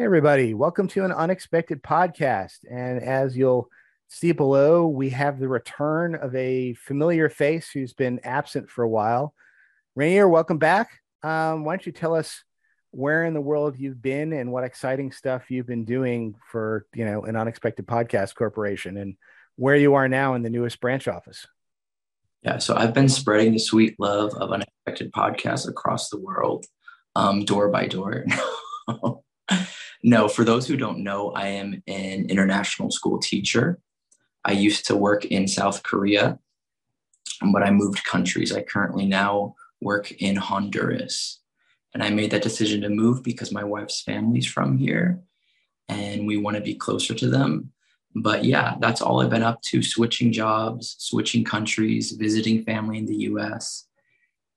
Hey, everybody. Welcome to an unexpected podcast. And as you'll see below, we have the return of a familiar face who's been absent for a while. Rainier, welcome back. Um, why don't you tell us where in the world you've been and what exciting stuff you've been doing for, you know, an unexpected podcast corporation and where you are now in the newest branch office? Yeah, so I've been spreading the sweet love of unexpected podcasts across the world, um, door by door. No, for those who don't know, I am an international school teacher. I used to work in South Korea, but I moved countries. I currently now work in Honduras. And I made that decision to move because my wife's family's from here and we want to be closer to them. But yeah, that's all I've been up to switching jobs, switching countries, visiting family in the US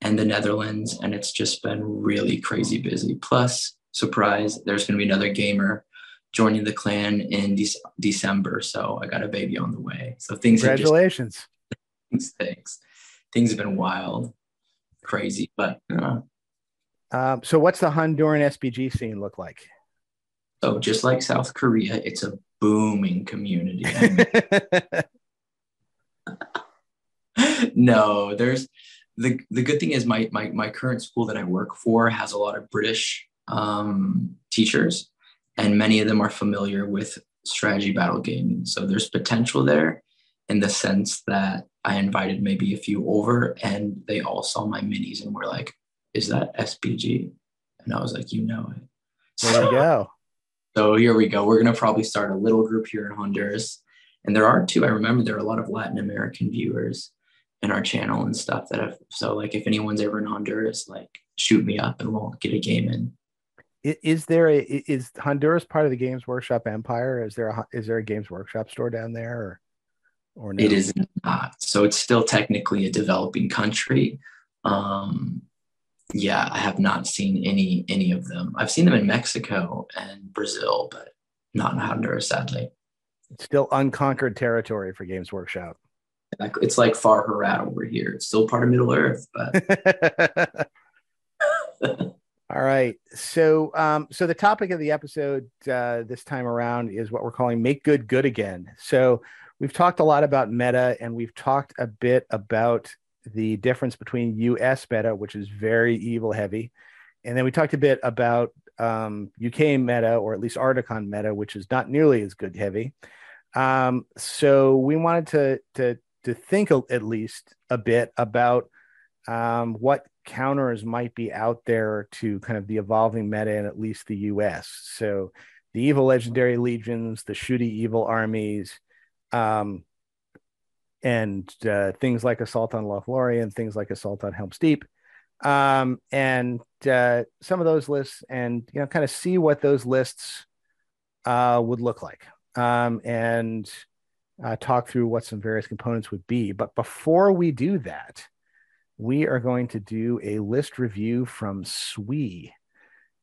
and the Netherlands. And it's just been really crazy busy. Plus, surprise, there's going to be another gamer joining the clan in de- December. So I got a baby on the way. So things congratulations. Just, things, things have been wild, crazy, but. Uh, um, so what's the Honduran SBG scene look like? So just like South Korea, it's a booming community. no, there's the the good thing is my my my current school that I work for has a lot of British um, teachers, and many of them are familiar with strategy battle gaming. So there's potential there in the sense that I invited maybe a few over and they all saw my minis and were like, Is that SBG? And I was like, You know it. There you go. So here we go. We're going to probably start a little group here in Honduras. And there are two. I remember there are a lot of Latin American viewers in our channel and stuff that have. So, like, if anyone's ever in Honduras, like, shoot me up and we'll get a game in is there a is Honduras part of the Games Workshop empire? Is there a is there a Games Workshop store down there or or no? It is not. So it's still technically a developing country. Um, yeah, I have not seen any any of them. I've seen them in Mexico and Brazil, but not in Honduras, sadly. It's still unconquered territory for Games Workshop. It's like Far Harad over here. It's still part of Middle Earth, but All right. So, um, so the topic of the episode uh, this time around is what we're calling "Make Good Good Again." So, we've talked a lot about meta, and we've talked a bit about the difference between U.S. meta, which is very evil heavy, and then we talked a bit about um, UK meta, or at least Articon meta, which is not nearly as good heavy. Um, so, we wanted to to to think at least a bit about um, what counters might be out there to kind of the evolving meta in at least the US. So the evil legendary legions, the shooty evil armies, um, and uh, things like Assault on Lothlorien, things like Assault on Helm's Deep, um, and uh, some of those lists, and you know, kind of see what those lists uh, would look like, um, and uh, talk through what some various components would be. But before we do that, we are going to do a list review from SWE.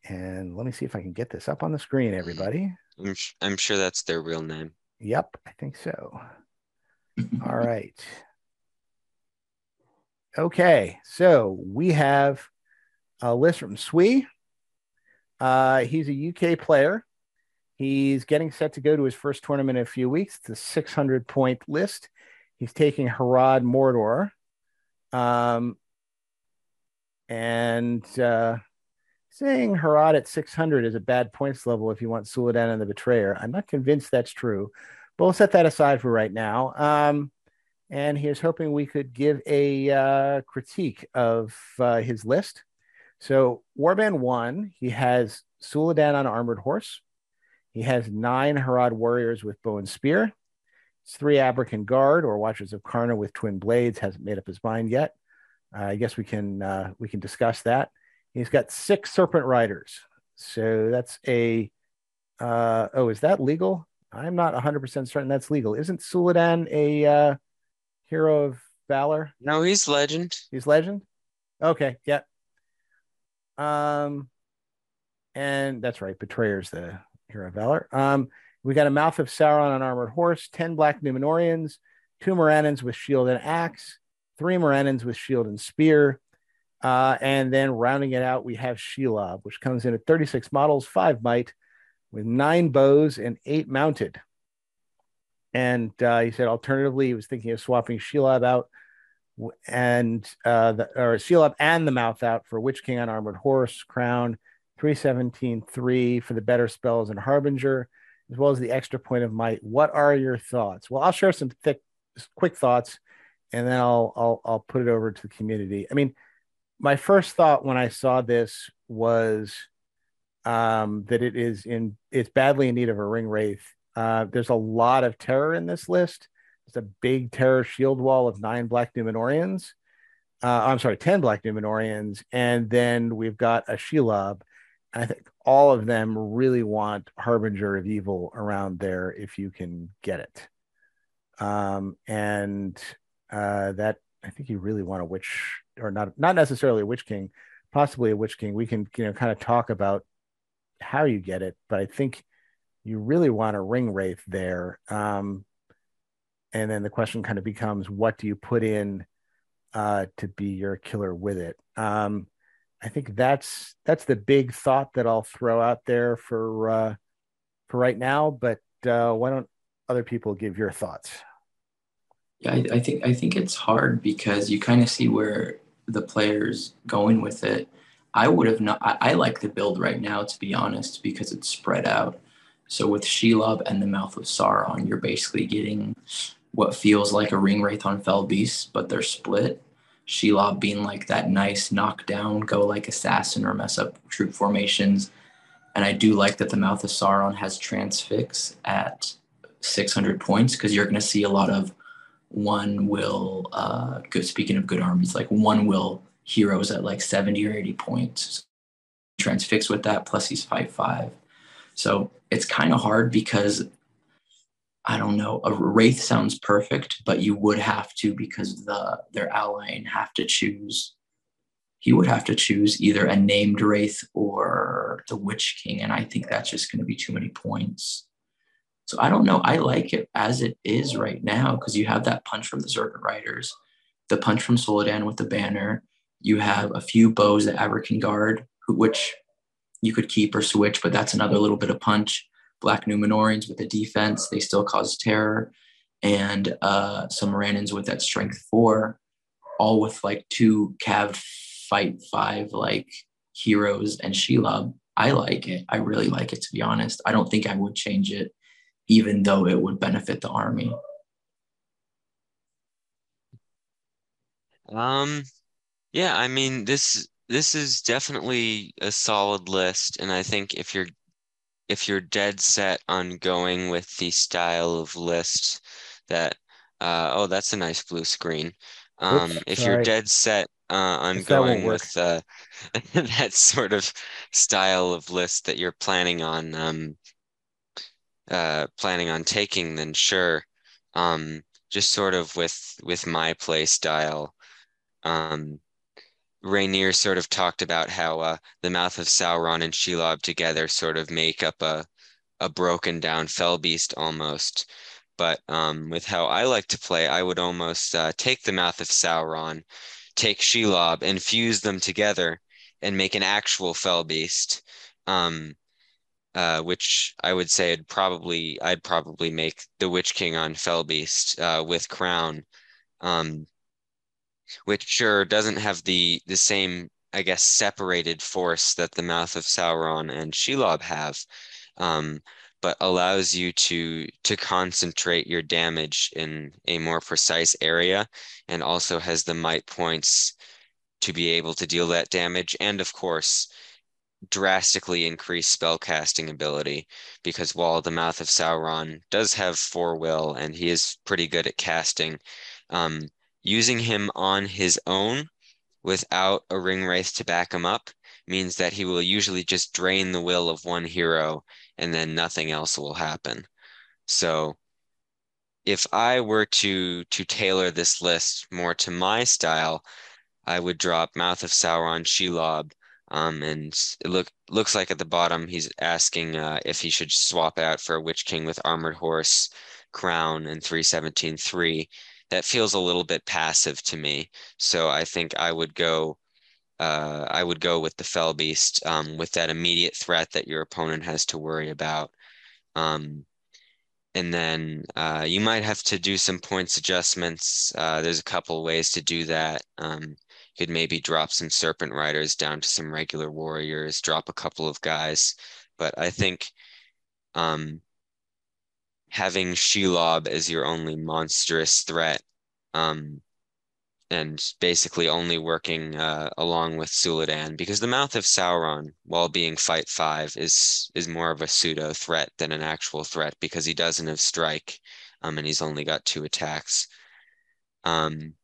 And let me see if I can get this up on the screen, everybody. I'm, I'm sure that's their real name. Yep, I think so. All right. Okay, so we have a list from SWE. Uh, he's a UK player. He's getting set to go to his first tournament in a few weeks. It's a 600 point list. He's taking Harad Mordor. Um, and uh, saying Harad at 600 is a bad points level if you want Suladan and the Betrayer. I'm not convinced that's true, but we'll set that aside for right now. Um, and he is hoping we could give a uh, critique of uh, his list. So, Warband 1, he has Suladan on Armored Horse. He has nine Harad warriors with bow and spear. Three Abrakhan Guard or Watchers of Karna with twin blades. Hasn't made up his mind yet. Uh, I guess we can uh, we can discuss that. He's got six Serpent Riders, so that's a. Uh, oh, is that legal? I'm not 100 percent certain that's legal. Isn't Suladan a uh, hero of valor? No, he's legend. He's legend. Okay, yeah. Um, and that's right. Betrayer's the hero of valor. Um, we got a Mouth of Sauron on armored horse, 10 black Numenoreans, two Morannons with shield and axe, three Morannons with shield and spear. Uh, and then rounding it out, we have Shelob, which comes in at 36 models, five might, with nine bows and eight mounted. And uh, he said, alternatively, he was thinking of swapping Shelob out and uh, the, or Shelob and the mouth out for Witch King on Armored Horse, Crown, 317 3 for the better spells and Harbinger, as well as the extra point of might. What are your thoughts? Well, I'll share some thick, quick thoughts, and then I'll I'll I'll put it over to the community. I mean, my first thought when I saw this was um, that it is in it's badly in need of a ring wraith. Uh, there's a lot of terror in this list. There's a big terror shield wall of nine black Numenoreans. Uh, I'm sorry, ten black Numenoreans, and then we've got a Shelob. I think all of them really want Harbinger of Evil around there if you can get it. Um, and uh, that I think you really want a witch, or not not necessarily a witch king, possibly a witch king. We can you know kind of talk about how you get it, but I think you really want a ring wraith there. Um, and then the question kind of becomes, what do you put in uh, to be your killer with it? Um, I think that's that's the big thought that I'll throw out there for uh, for right now. But uh, why don't other people give your thoughts? Yeah, I, I think I think it's hard because you kind of see where the players going with it. I would have not. I, I, like the build right now, to be honest, because it's spread out. So with Shelob and the Mouth of Sauron, you're basically getting what feels like a Ring Wraith on Fell Beast, but they're split. Shelob being like that nice knockdown, go like assassin or mess up troop formations. And I do like that the Mouth of Sauron has transfix at 600 points because you're going to see a lot of one will, uh, good, speaking of good armies, like one will heroes at like 70 or 80 points. Transfix with that, plus he's 5 5. So it's kind of hard because I don't know, a wraith sounds perfect, but you would have to because the their ally have to choose. He would have to choose either a named wraith or the Witch King, and I think that's just going to be too many points. So I don't know. I like it as it is right now because you have that punch from the Serpent Riders, the punch from Suladan with the banner, you have a few bows that Ever can guard, which you could keep or switch, but that's another little bit of punch. Black Numenoreans with a defense, they still cause terror. And uh, some Morannons with that strength four, all with like two Cav fight five like heroes and Shelob. I like it. I really like it, to be honest. I don't think I would change it, even though it would benefit the army. Um, yeah, I mean this this is definitely a solid list, and I think if you're if you're dead set on going with the style of list that uh, oh that's a nice blue screen. Um, Oops, if sorry. you're dead set uh, on going with uh, that sort of style of list that you're planning on um, uh, planning on taking, then sure. Um, just sort of with with my play style. Um, Rainier sort of talked about how uh, the mouth of Sauron and Shelob together sort of make up a a broken down fell beast almost. But um, with how I like to play, I would almost uh, take the mouth of Sauron, take Shelob, and fuse them together and make an actual fell beast. Um, uh, which I would say I'd probably I'd probably make the Witch King on Fell Beast uh, with Crown. Um, which sure doesn't have the the same I guess separated force that the mouth of Sauron and Shelob have, um, but allows you to to concentrate your damage in a more precise area, and also has the might points to be able to deal that damage, and of course drastically increase spell casting ability because while the mouth of Sauron does have four will and he is pretty good at casting, um, using him on his own without a ring wraith to back him up means that he will usually just drain the will of one hero and then nothing else will happen. So if I were to to tailor this list more to my style, I would drop Mouth of Sauron, Shelob, um, and it look looks like at the bottom he's asking uh, if he should swap out for a Witch King with Armored Horse, Crown, and 317.3 that feels a little bit passive to me. So I think I would go uh, I would go with the Fell Beast um, with that immediate threat that your opponent has to worry about. Um, and then uh, you might have to do some points adjustments. Uh, there's a couple ways to do that. Um, you could maybe drop some Serpent Riders down to some regular warriors, drop a couple of guys. But I think um, having Shelob as your only monstrous threat um, and basically only working uh, along with Suladan because the Mouth of Sauron, while being fight five, is is more of a pseudo threat than an actual threat because he doesn't have strike, um, and he's only got two attacks. Um,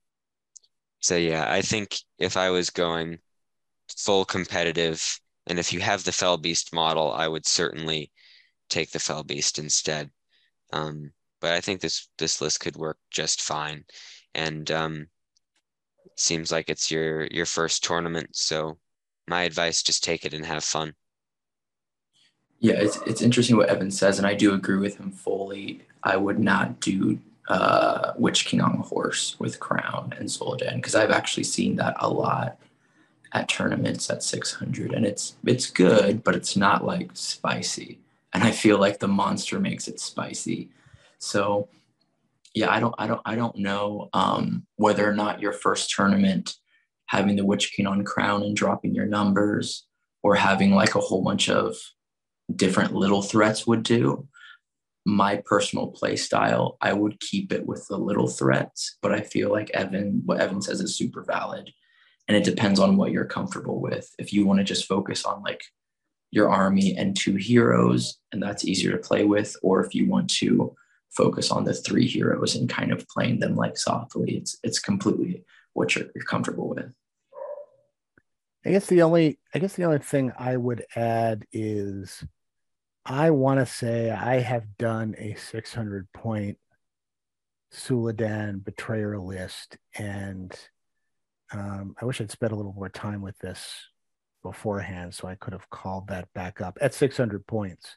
so yeah, I think if I was going full competitive, and if you have the Fell Beast model, I would certainly take the Fell Beast instead. Um, but I think this this list could work just fine, and um, seems like it's your your first tournament. So my advice, just take it and have fun. Yeah, it's it's interesting what Evan says, and I do agree with him fully. I would not do uh, Witch King on a horse with Crown and Suladan because I've actually seen that a lot at tournaments at 600, and it's it's good, but it's not like spicy. And I feel like the monster makes it spicy. So yeah, I don't, I don't, I don't know um, whether or not your first tournament having the Witch King on Crown and dropping your numbers, or having like a whole bunch of different little threats would do. My personal play style, I would keep it with the little threats, but I feel like Evan, what Evan says is super valid. And it depends on what you're comfortable with. If you want to just focus on like your army and two heroes, and that's easier to play with, or if you want to focus on the three heroes and kind of playing them like softly. It's it's completely what you're, you're comfortable with. I guess the only I guess the only thing I would add is I want to say I have done a 600 point Suladan betrayer list, and um, I wish I'd spent a little more time with this beforehand, so I could have called that back up at 600 points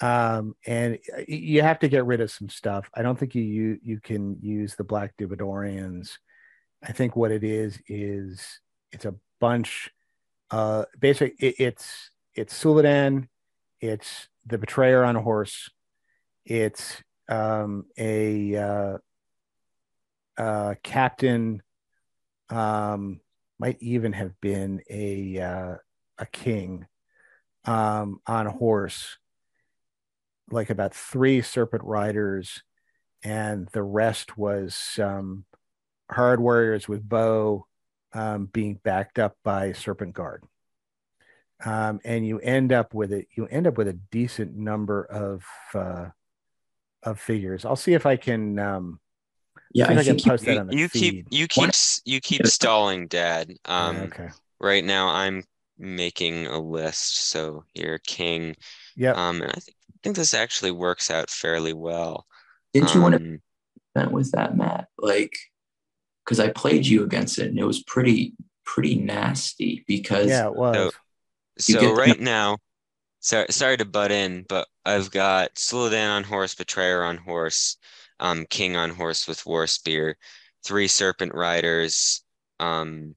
um, and you have to get rid of some stuff. I don't think you you, you can use the Black Dividorians. I think what it is is it's a bunch. Uh, basically, it, it's it's Suladan, it's the Betrayer on a horse, it's um, a uh, uh, captain. Um, might even have been a uh, a king um, on a horse like about three serpent riders, and the rest was um, Harad warriors with bow um, being backed up by serpent guard. Um, and you end up with it. You end up with a decent number of uh, of figures. I'll see if I can. Um, yeah, I, I can post you, that on the you feed. keep you keep you keep stalling, Dad. Um, yeah, okay. Right now, I'm making a list. So you're king. Yeah. Um, and I think I think this actually works out fairly well. Didn't you um, want to event with that, Matt? Like, because I played you against it and it was pretty pretty nasty because yeah, it was. So, so right the- now, sorry, sorry to butt in, but I've got Suladan on horse, Betrayer on horse, um, King on horse with War Spear, three Serpent Riders, um,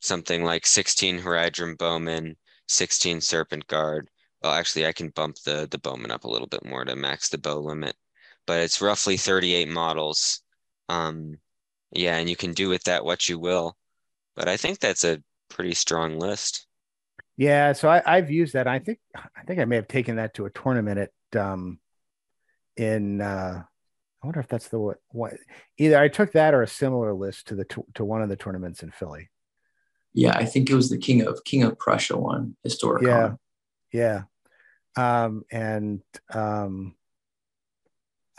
something like 16 Haradrim Bowmen, 16 Serpent Guard, well, actually, I can bump the the bowman up a little bit more to max the bow limit, but it's roughly 38 models. Um, yeah, and you can do with that what you will, but I think that's a pretty strong list. Yeah, so I, I've used that. I think I think I may have taken that to a tournament at um in uh I wonder if that's the what either I took that or a similar list to the to one of the tournaments in Philly. Yeah, I think it was the King of King of Prussia one historic. Yeah, yeah um, and um,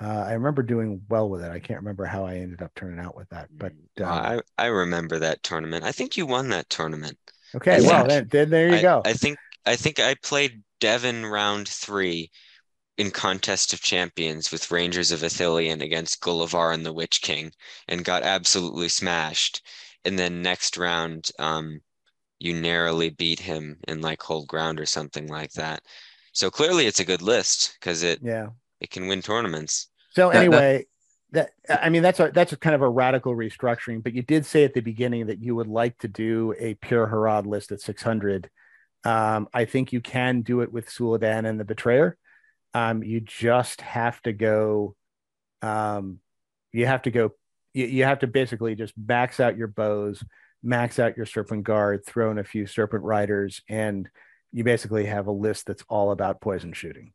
uh, I remember doing well with it. I can't remember how I ended up turning out with that, but um, I I remember that tournament. I think you won that tournament. Okay, well then, then, there you I, go. I think I think I played Devon round three in Contest of Champions with Rangers of Ithilien against Gulavhar and the Witch King and got absolutely smashed. And then next round, um, you narrowly beat him in like hold ground or something like that. So clearly it's a good list because it yeah it can win tournaments. So anyway, that I mean that's a that's a kind of a radical restructuring. But you did say at the beginning that you would like to do a pure Harad list at 600. Um, I think you can do it with Suladan and the Betrayer. Um, you just have to go. Um, you have to go. You, you have to basically just max out your bows, max out your Serpent Guard, throw in a few Serpent Riders, and you basically have a list that's all about poison shooting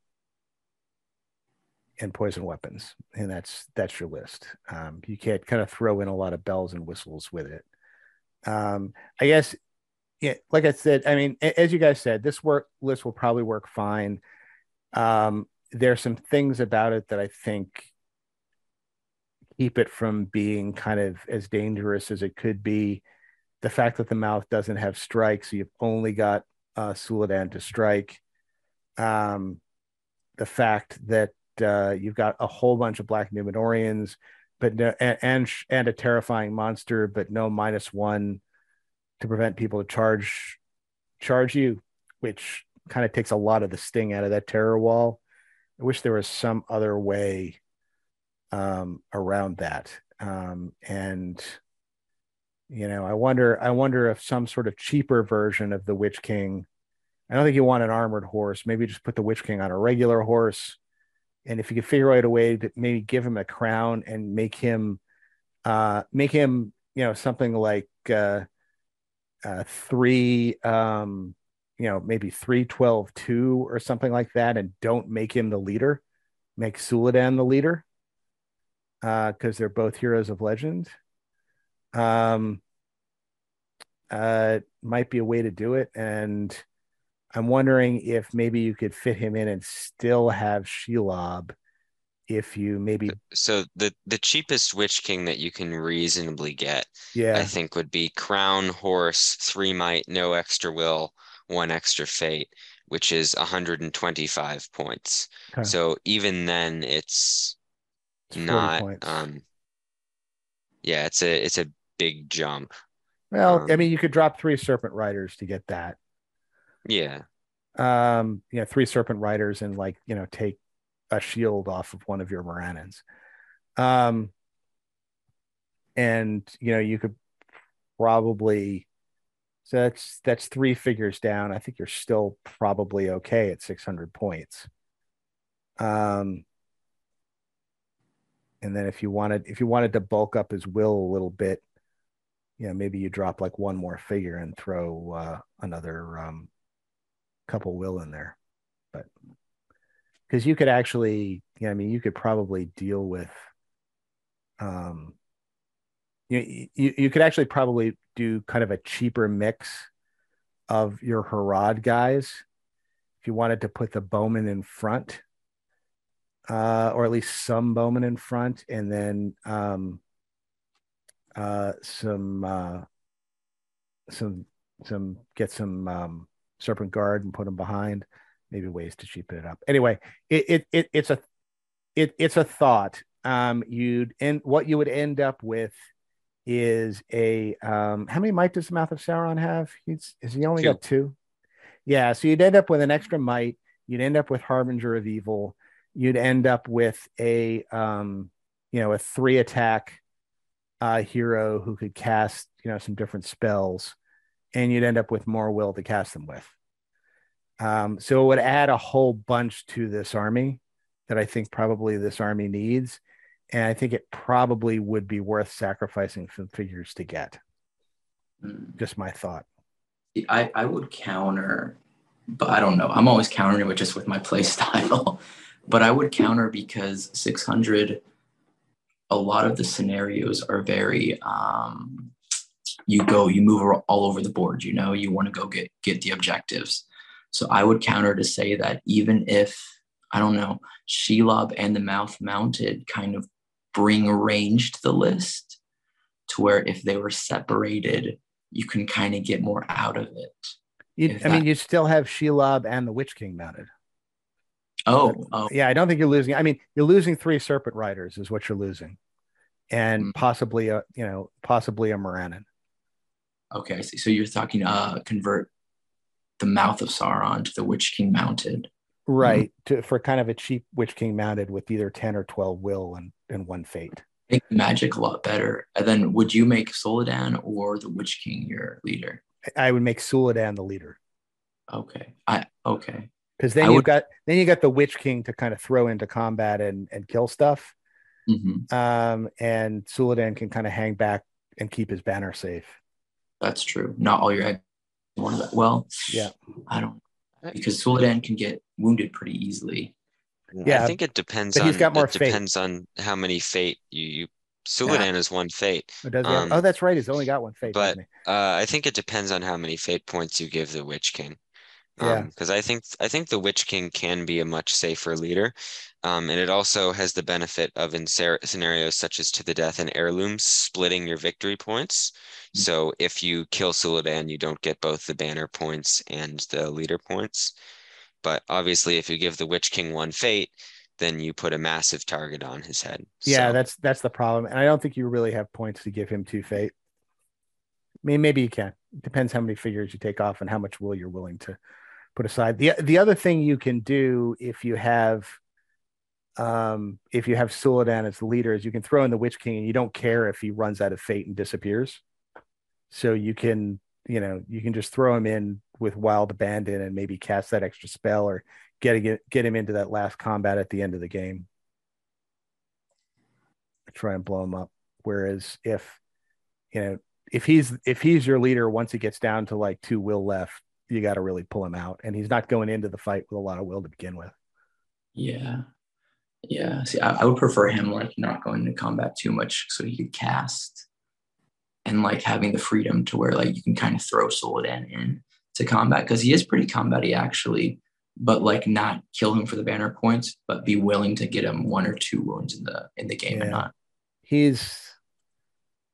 and poison weapons, and that's that's your list. Um, you can't kind of throw in a lot of bells and whistles with it. Um, I guess, yeah, like I said, I mean, as you guys said, this work list will probably work fine. Um, there's some things about it that I think keep it from being kind of as dangerous as it could be. The fact that the mouth doesn't have strikes, so you've only got uh, Suladan to strike. Um, the fact that uh, you've got a whole bunch of black Numenoreans, but no, and, and and a terrifying monster, but no minus one to prevent people to charge charge you, which kind of takes a lot of the sting out of that terror wall. I wish there was some other way um, around that. Um, and you know, I wonder, I wonder if some sort of cheaper version of the Witch King. I don't think you want an armored horse. Maybe just put the Witch King on a regular horse and if you could figure out a way to maybe give him a crown and make him uh make him you know something like uh uh three um you know maybe three twelve two or something like that and don't make him the leader make Suladan the leader uh because they're both heroes of legend. Um uh might be a way to do it. And I'm wondering if maybe you could fit him in and still have Shelob if you maybe so the the cheapest witch king that you can reasonably get yeah. i think would be crown horse three might no extra will one extra fate which is 125 points okay. so even then it's, it's not um yeah it's a it's a big jump well um, i mean you could drop three serpent riders to get that yeah. Um, you know, three serpent riders and like, you know, take a shield off of one of your Morannons. Um, and you know, you could probably so that's that's three figures down. I think you're still probably okay at 600 points. Um, and then if you wanted if you wanted to bulk up his will a little bit, you know, maybe you drop like one more figure and throw uh, another um, couple will in there, but because you could actually, yeah, I mean, you could probably deal with, um, you, you you could actually probably do kind of a cheaper mix of your Harad guys if you wanted to put the bowman in front, uh, or at least some bowman in front, and then um, uh, some uh, some some get some um, Serpent Guard and put them behind. Maybe ways to cheapen it up. Anyway, it, it, it it's a it, it's a thought. Um, you'd end what you would end up with is a um, how many might does the mouth of Sauron have? He's is he only two. got two? Yeah, so you'd end up with an extra might. You'd end up with Harbinger of Evil. You'd end up with a um, you know, a three attack uh, hero who could cast you know some different spells and you'd end up with more will to cast them with. Um, so it would add a whole bunch to this army that I think probably this army needs. And I think it probably would be worth sacrificing some figures to get. Mm. Just my thought. I, I would counter, but I don't know. I'm always countering it just with my play style. but I would counter because 600, a lot of the scenarios are very um, you go, you move all over the board. You know, you want to go get get the objectives. So I would counter to say that even if I don't know, Shelob and the mouth mounted kind of bring range to the list to where if they were separated, you can kind of get more out of it. You, I that... mean, you still have Shelob and the Witch King mounted. Oh, oh, yeah. I don't think you're losing. I mean, you're losing three Serpent Riders, is what you're losing, and mm. possibly a you know possibly a Morannon. Okay, I see. So you're talking uh convert the mouth of Sauron to the Witch King mounted. right mm-hmm. to for kind of a cheap witch king mounted with either 10 or 12 will and and one fate. Make magic a lot better. And then would you make Suladan or the witch king your leader? I would make Suladan the leader. Okay. I okay. Because then you've got then you got the witch king to kind of throw into combat and and kill stuff. Mm-hmm. um and Suladan can kind of hang back and keep his banner safe. That's true. Not all your eggs one of that. Well yeah. I don't because Suladan can get wounded pretty easily. Yeah, I think it depends. But on, he's got more. It fate. depends on how many fate you. you Suladan yeah. is one fate. Oh, um, oh, that's right. He's only got one fate. But uh, I think it depends on how many fate points you give the Witch King. Um, yeah. Because I think I think the Witch King can be a much safer leader, um, and it also has the benefit of in scenarios such as to the death and heirlooms splitting your victory points. So if you kill Suladan, you don't get both the banner points and the leader points. But obviously, if you give the Witch King one fate, then you put a massive target on his head. Yeah, so. that's that's the problem, and I don't think you really have points to give him two fate. I mean, maybe you can. It depends how many figures you take off and how much will you're willing to put aside. the The other thing you can do if you have, um, if you have Suladan as the leader, is you can throw in the Witch King, and you don't care if he runs out of fate and disappears. So you can, you know, you can just throw him in with Wild Abandon and maybe cast that extra spell or get get, get him into that last combat at the end of the game. Try and blow him up. Whereas if, you know, if he's if he's your leader, once he gets down to like two will left, you got to really pull him out, and he's not going into the fight with a lot of will to begin with. Yeah, yeah. See, I, I would prefer him like not going to combat too much, so he could cast and like having the freedom to where like you can kind of throw Suladan in to combat because he is pretty combaty actually, but like not kill him for the banner points, but be willing to get him one or two wounds in the in the game yeah. and not. He's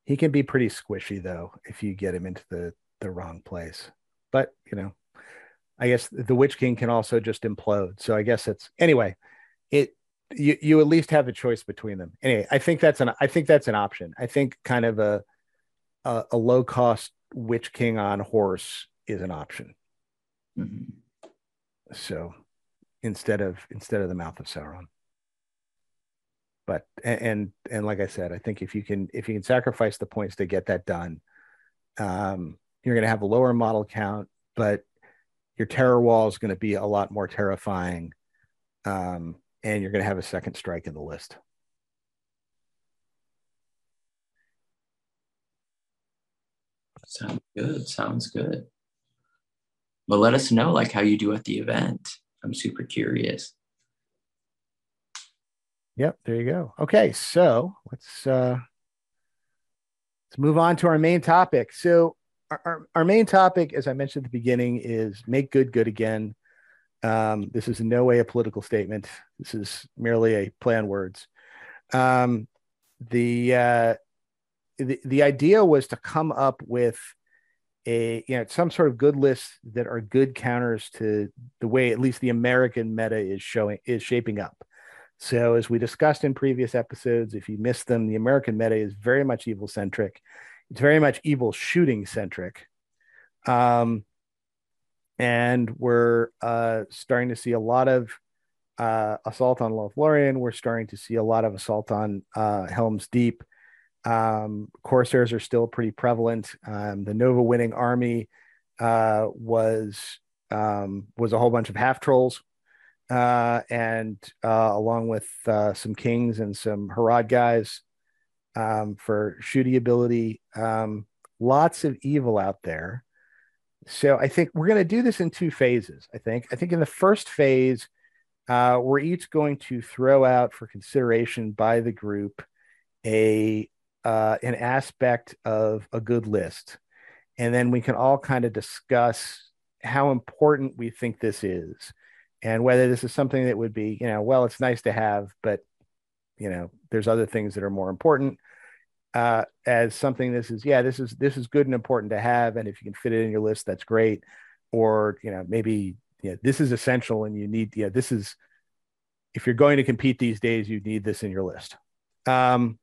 he can be pretty squishy though if you get him into the the wrong place. But you know, I guess the Witch King can also just implode. So I guess it's anyway. It you you at least have a choice between them. Anyway, I think that's an I think that's an option. I think kind of a a, a low cost Witch King on horse is an option. Mm-hmm. So instead of instead of the mouth of Sauron. But and and like I said, I think if you can if you can sacrifice the points to get that done, um, you're going to have a lower model count, but your terror wall is going to be a lot more terrifying, um, and you're going to have a second strike in the list. Sounds good. Sounds good. But let us know like how you do at the event. I'm super curious. Yep, there you go. Okay, so let's uh let's move on to our main topic. So our, our, our main topic, as I mentioned at the beginning, is make good good again. Um, this is in no way a political statement. This is merely a play on words. Um, the uh, the, the idea was to come up with a you know some sort of good lists that are good counters to the way at least the American meta is showing is shaping up. So as we discussed in previous episodes, if you missed them, the American meta is very much evil centric. It's very much evil shooting centric. Um, and we're uh, starting to see a lot of uh, assault on Lothlorien. We're starting to see a lot of assault on uh, Helm's Deep. Um, Corsairs are still pretty prevalent. Um, the Nova winning army uh, was um, was a whole bunch of half trolls, uh, and uh, along with uh, some kings and some Harad guys um, for shooty ability. Um, lots of evil out there. So I think we're going to do this in two phases. I think. I think in the first phase, uh, we're each going to throw out for consideration by the group a uh, an aspect of a good list. And then we can all kind of discuss how important we think this is and whether this is something that would be, you know, well, it's nice to have, but, you know, there's other things that are more important. Uh, as something this is, yeah, this is this is good and important to have, and if you can fit it in your list, that's great. Or you know, maybe yeah, this is essential, and you need, yeah, this is if you're going to compete these days, you need this in your list. Um,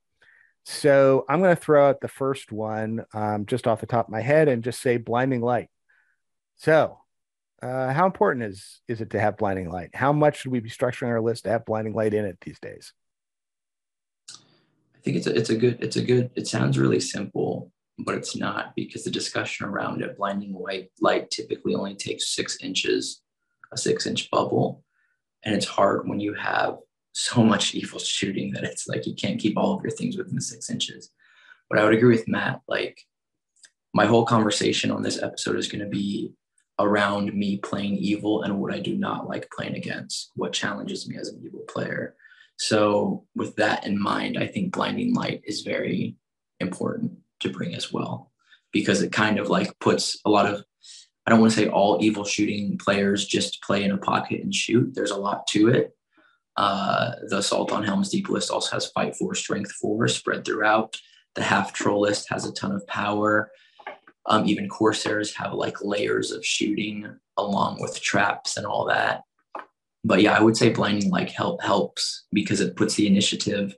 so I'm going to throw out the first one um, just off the top of my head and just say blinding light. So Uh, how important is is it to have blinding light? How much should we be structuring our list to have blinding light in it these days? I think it's a, it's a good it's a good it sounds really simple, but it's not because the discussion around it, blinding white light typically only takes six inches, a six inch bubble, and it's hard when you have so much evil shooting that it's like you can't keep all of your things within six inches. But I would agree with Matt. Like my whole conversation on this episode is going to be around me playing evil and what I do not like playing against, what challenges me as an evil player. So, with that in mind, I think blinding light is very important to bring as well because it kind of like puts a lot of I don't want to say all evil shooting players just play in a pocket and shoot. There's a lot to it. Uh, the Assault on Helm's Deep list also has Fight 4, Strength 4 spread throughout. The Half Troll list has a ton of power. Um, even Corsairs have like layers of shooting along with traps and all that. But yeah, I would say blinding like help helps because it puts the initiative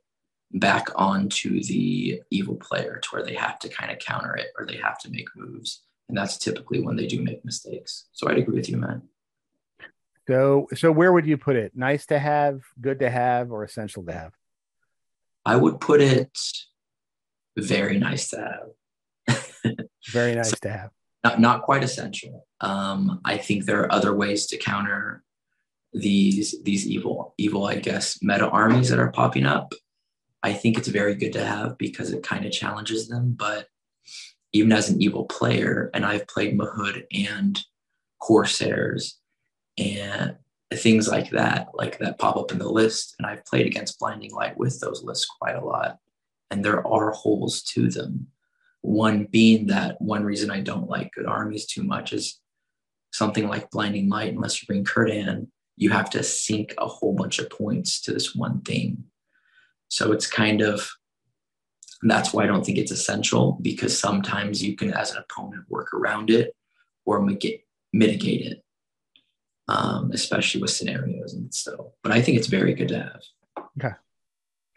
back onto the evil player to where they have to kind of counter it or they have to make moves. And that's typically when they do make mistakes. So I'd agree with you, man. So so where would you put it? Nice to have, good to have, or essential to have? I would put it very nice to have. very nice so, to have. Not not quite essential. Um, I think there are other ways to counter these these evil evil I guess meta armies that are popping up. I think it's very good to have because it kind of challenges them. But even as an evil player, and I've played Mahud and Corsairs and things like that, like that pop up in the list. And I've played against Blinding Light with those lists quite a lot. And there are holes to them. One being that one reason I don't like good armies too much is something like Blinding Light, unless you bring Kurdan, you have to sink a whole bunch of points to this one thing. So it's kind of that's why I don't think it's essential because sometimes you can, as an opponent, work around it or mitigate it um, especially with scenarios and so. But I think it's very good to have. Okay.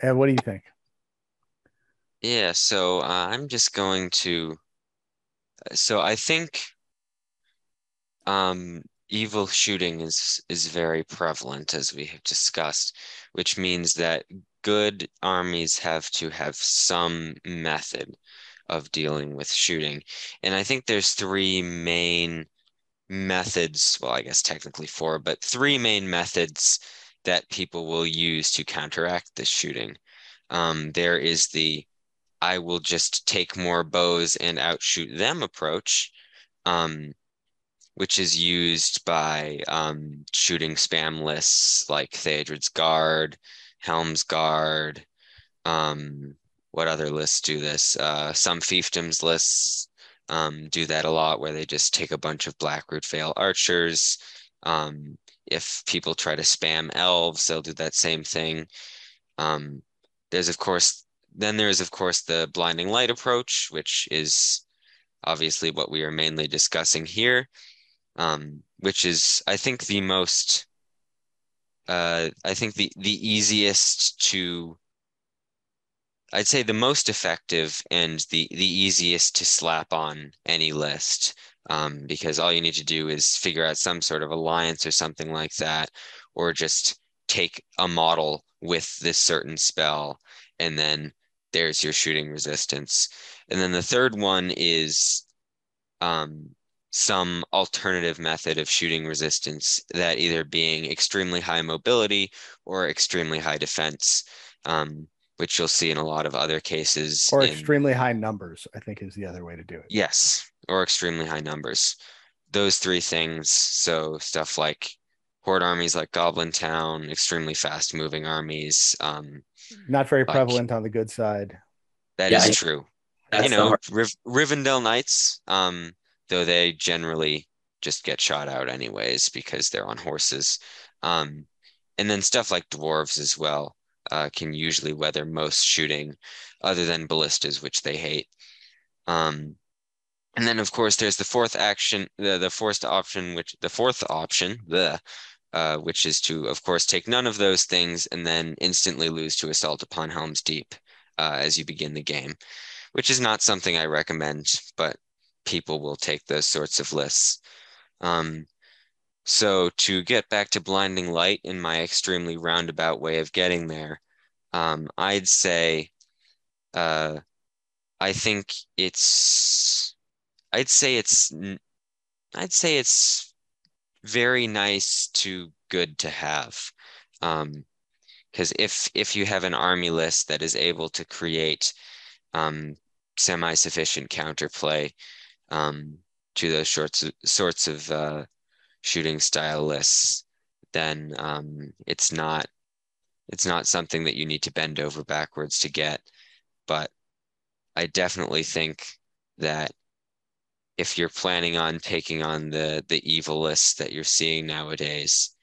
And what do you think? Yeah, so uh, I'm just going to. So I think um, evil shooting is is very prevalent, as we have discussed, which means that good armies have to have some method of dealing with shooting, and I think there's three main methods, well, I guess technically four, but three main methods that people will use to counteract this shooting. Um, there is the I will just take more bows and outshoot them approach, um, which is used by um, shooting spam lists like Theodred's Guard, Helm's Guard. Um, what other lists do this? Uh, some fiefdoms lists um, do that a lot where they just take a bunch of Blackroot Vale archers. Um, if people try to spam elves, they'll do that same thing. Um, there's of course then there's of course the blinding light approach, which is obviously what we are mainly discussing here, um, which is I think the most uh, I think the the easiest to I'd say the most effective and the the easiest to slap on any list um, because all you need to do is figure out some sort of alliance or something like that, or just take a model with this certain spell, and then there's your shooting resistance. And then the third one is um, some alternative method of shooting resistance that either being extremely high mobility or extremely high defense. Um, which you'll see in a lot of other cases. Or in, extremely high numbers, I think is the other way to do it. Yes, or extremely high numbers. Those three things. So stuff like horde armies like Goblin Town, extremely fast moving armies. Um, Not very like, prevalent on the good side. That yeah, is true. You know, Riv- Rivendell Knights, um, though they generally just get shot out anyways because they're on horses. Um, and then stuff like dwarves as well uh, can usually weather most shooting, other than ballistas, which they hate. Um, and then, of course, there's the fourth action, the, the fourth option, which the fourth option, the uh, which is to, of course, take none of those things and then instantly lose to Assault upon Helm's Deep uh, as you begin the game, which is not something I recommend, but people will take those sorts of lists. Um, so to get back to blinding light in my extremely roundabout way of getting there, um, I'd say, uh, I think it's, I'd say it's, I'd say it's very nice to good to have. Um, because if if you have an army list that is able to create um, semi-sufficient counterplay um, to those sorts of, sorts of uh, shooting style lists, then um, it's not it's not something that you need to bend over backwards to get. But I definitely think that if you're planning on taking on the the evil lists that you're seeing nowadays,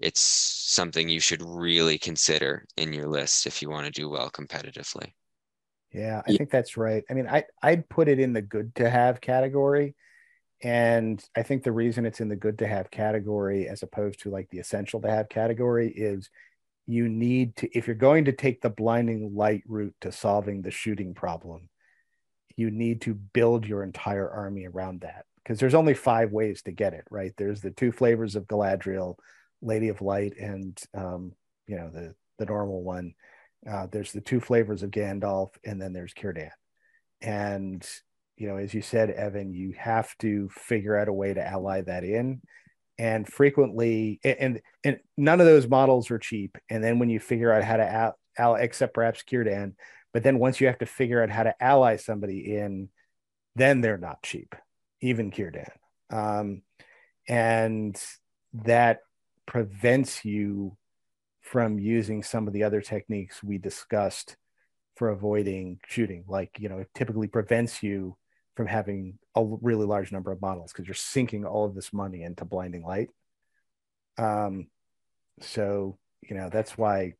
it's something you should really consider in your list if you want to do well competitively. Yeah, I think that's right. I mean, I I'd put it in the good to have category. And I think the reason it's in the good to have category as opposed to like the essential to have category is you need to if you're going to take the blinding light route to solving the shooting problem, you need to build your entire army around that because there's only five ways to get it, right? There's the two flavors of Galadriel, Lady of Light, and um, you know, the the normal one uh, there's the two flavors of Gandalf, and then there's Círdan. And you know, as you said, Evan, you have to figure out a way to ally that in. And frequently, and and none of those models are cheap. And then when you figure out how to ally, except perhaps Círdan, but then once you have to figure out how to ally somebody in, then they're not cheap, even Círdan. Um, and that prevents you from using some of the other techniques we discussed for avoiding shooting. Like, you know, it typically prevents you from having a really large number of models because you're sinking all of this money into blinding light. Um, so, you know, that's why.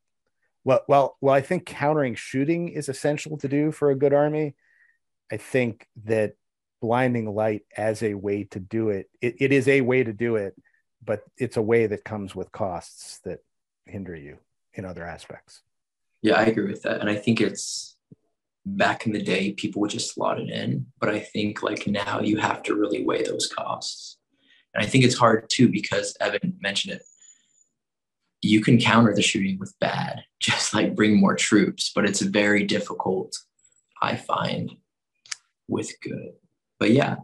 Well, well, well, I think countering shooting is essential to do for a good army. I think that blinding light as a way to do it, it, it is a way to do it, but it's a way that comes with costs that hinder you in other aspects. Yeah, I agree with that. And I think it's back in the day, people would just slot it in. But I think like now you have to really weigh those costs. And I think it's hard too because Evan mentioned it. You can counter the shooting with bad, just like bring more troops, but it's very difficult, I find, with good. But yeah,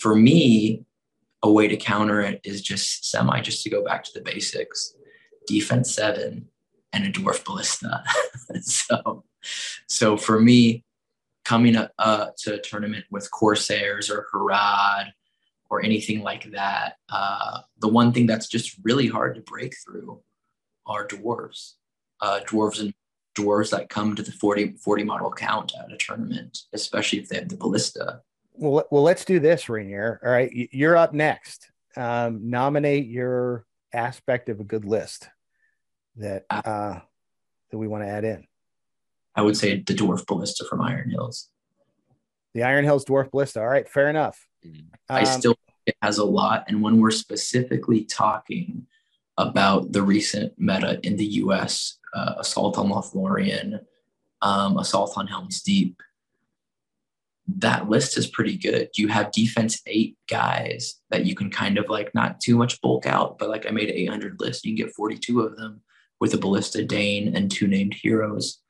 for me, a way to counter it is just semi, just to go back to the basics defense seven, and a dwarf ballista. so, so for me, coming up uh, to a tournament with Corsairs or Harad or anything like that, uh, the one thing that's just really hard to break through are dwarves. Uh, dwarves and dwarves that come to the 40, 40 model count at a tournament, especially if they have the ballista. Well, well, let's do this, Rainier. All right, you're up next. Um, nominate your aspect of a good list that uh, that we want to add in? I would say the dwarf ballista from Iron Hills. The Iron Hills dwarf ballista. All right, fair enough. I um, still it has a lot, and when we're specifically talking about the recent meta in the U.S., uh, assault on Lothlorien, um, assault on Helm's Deep, that list is pretty good. You have defense eight guys that you can kind of like not too much bulk out, but like I made an 800 list, you can get 42 of them with a ballista Dane and two named heroes.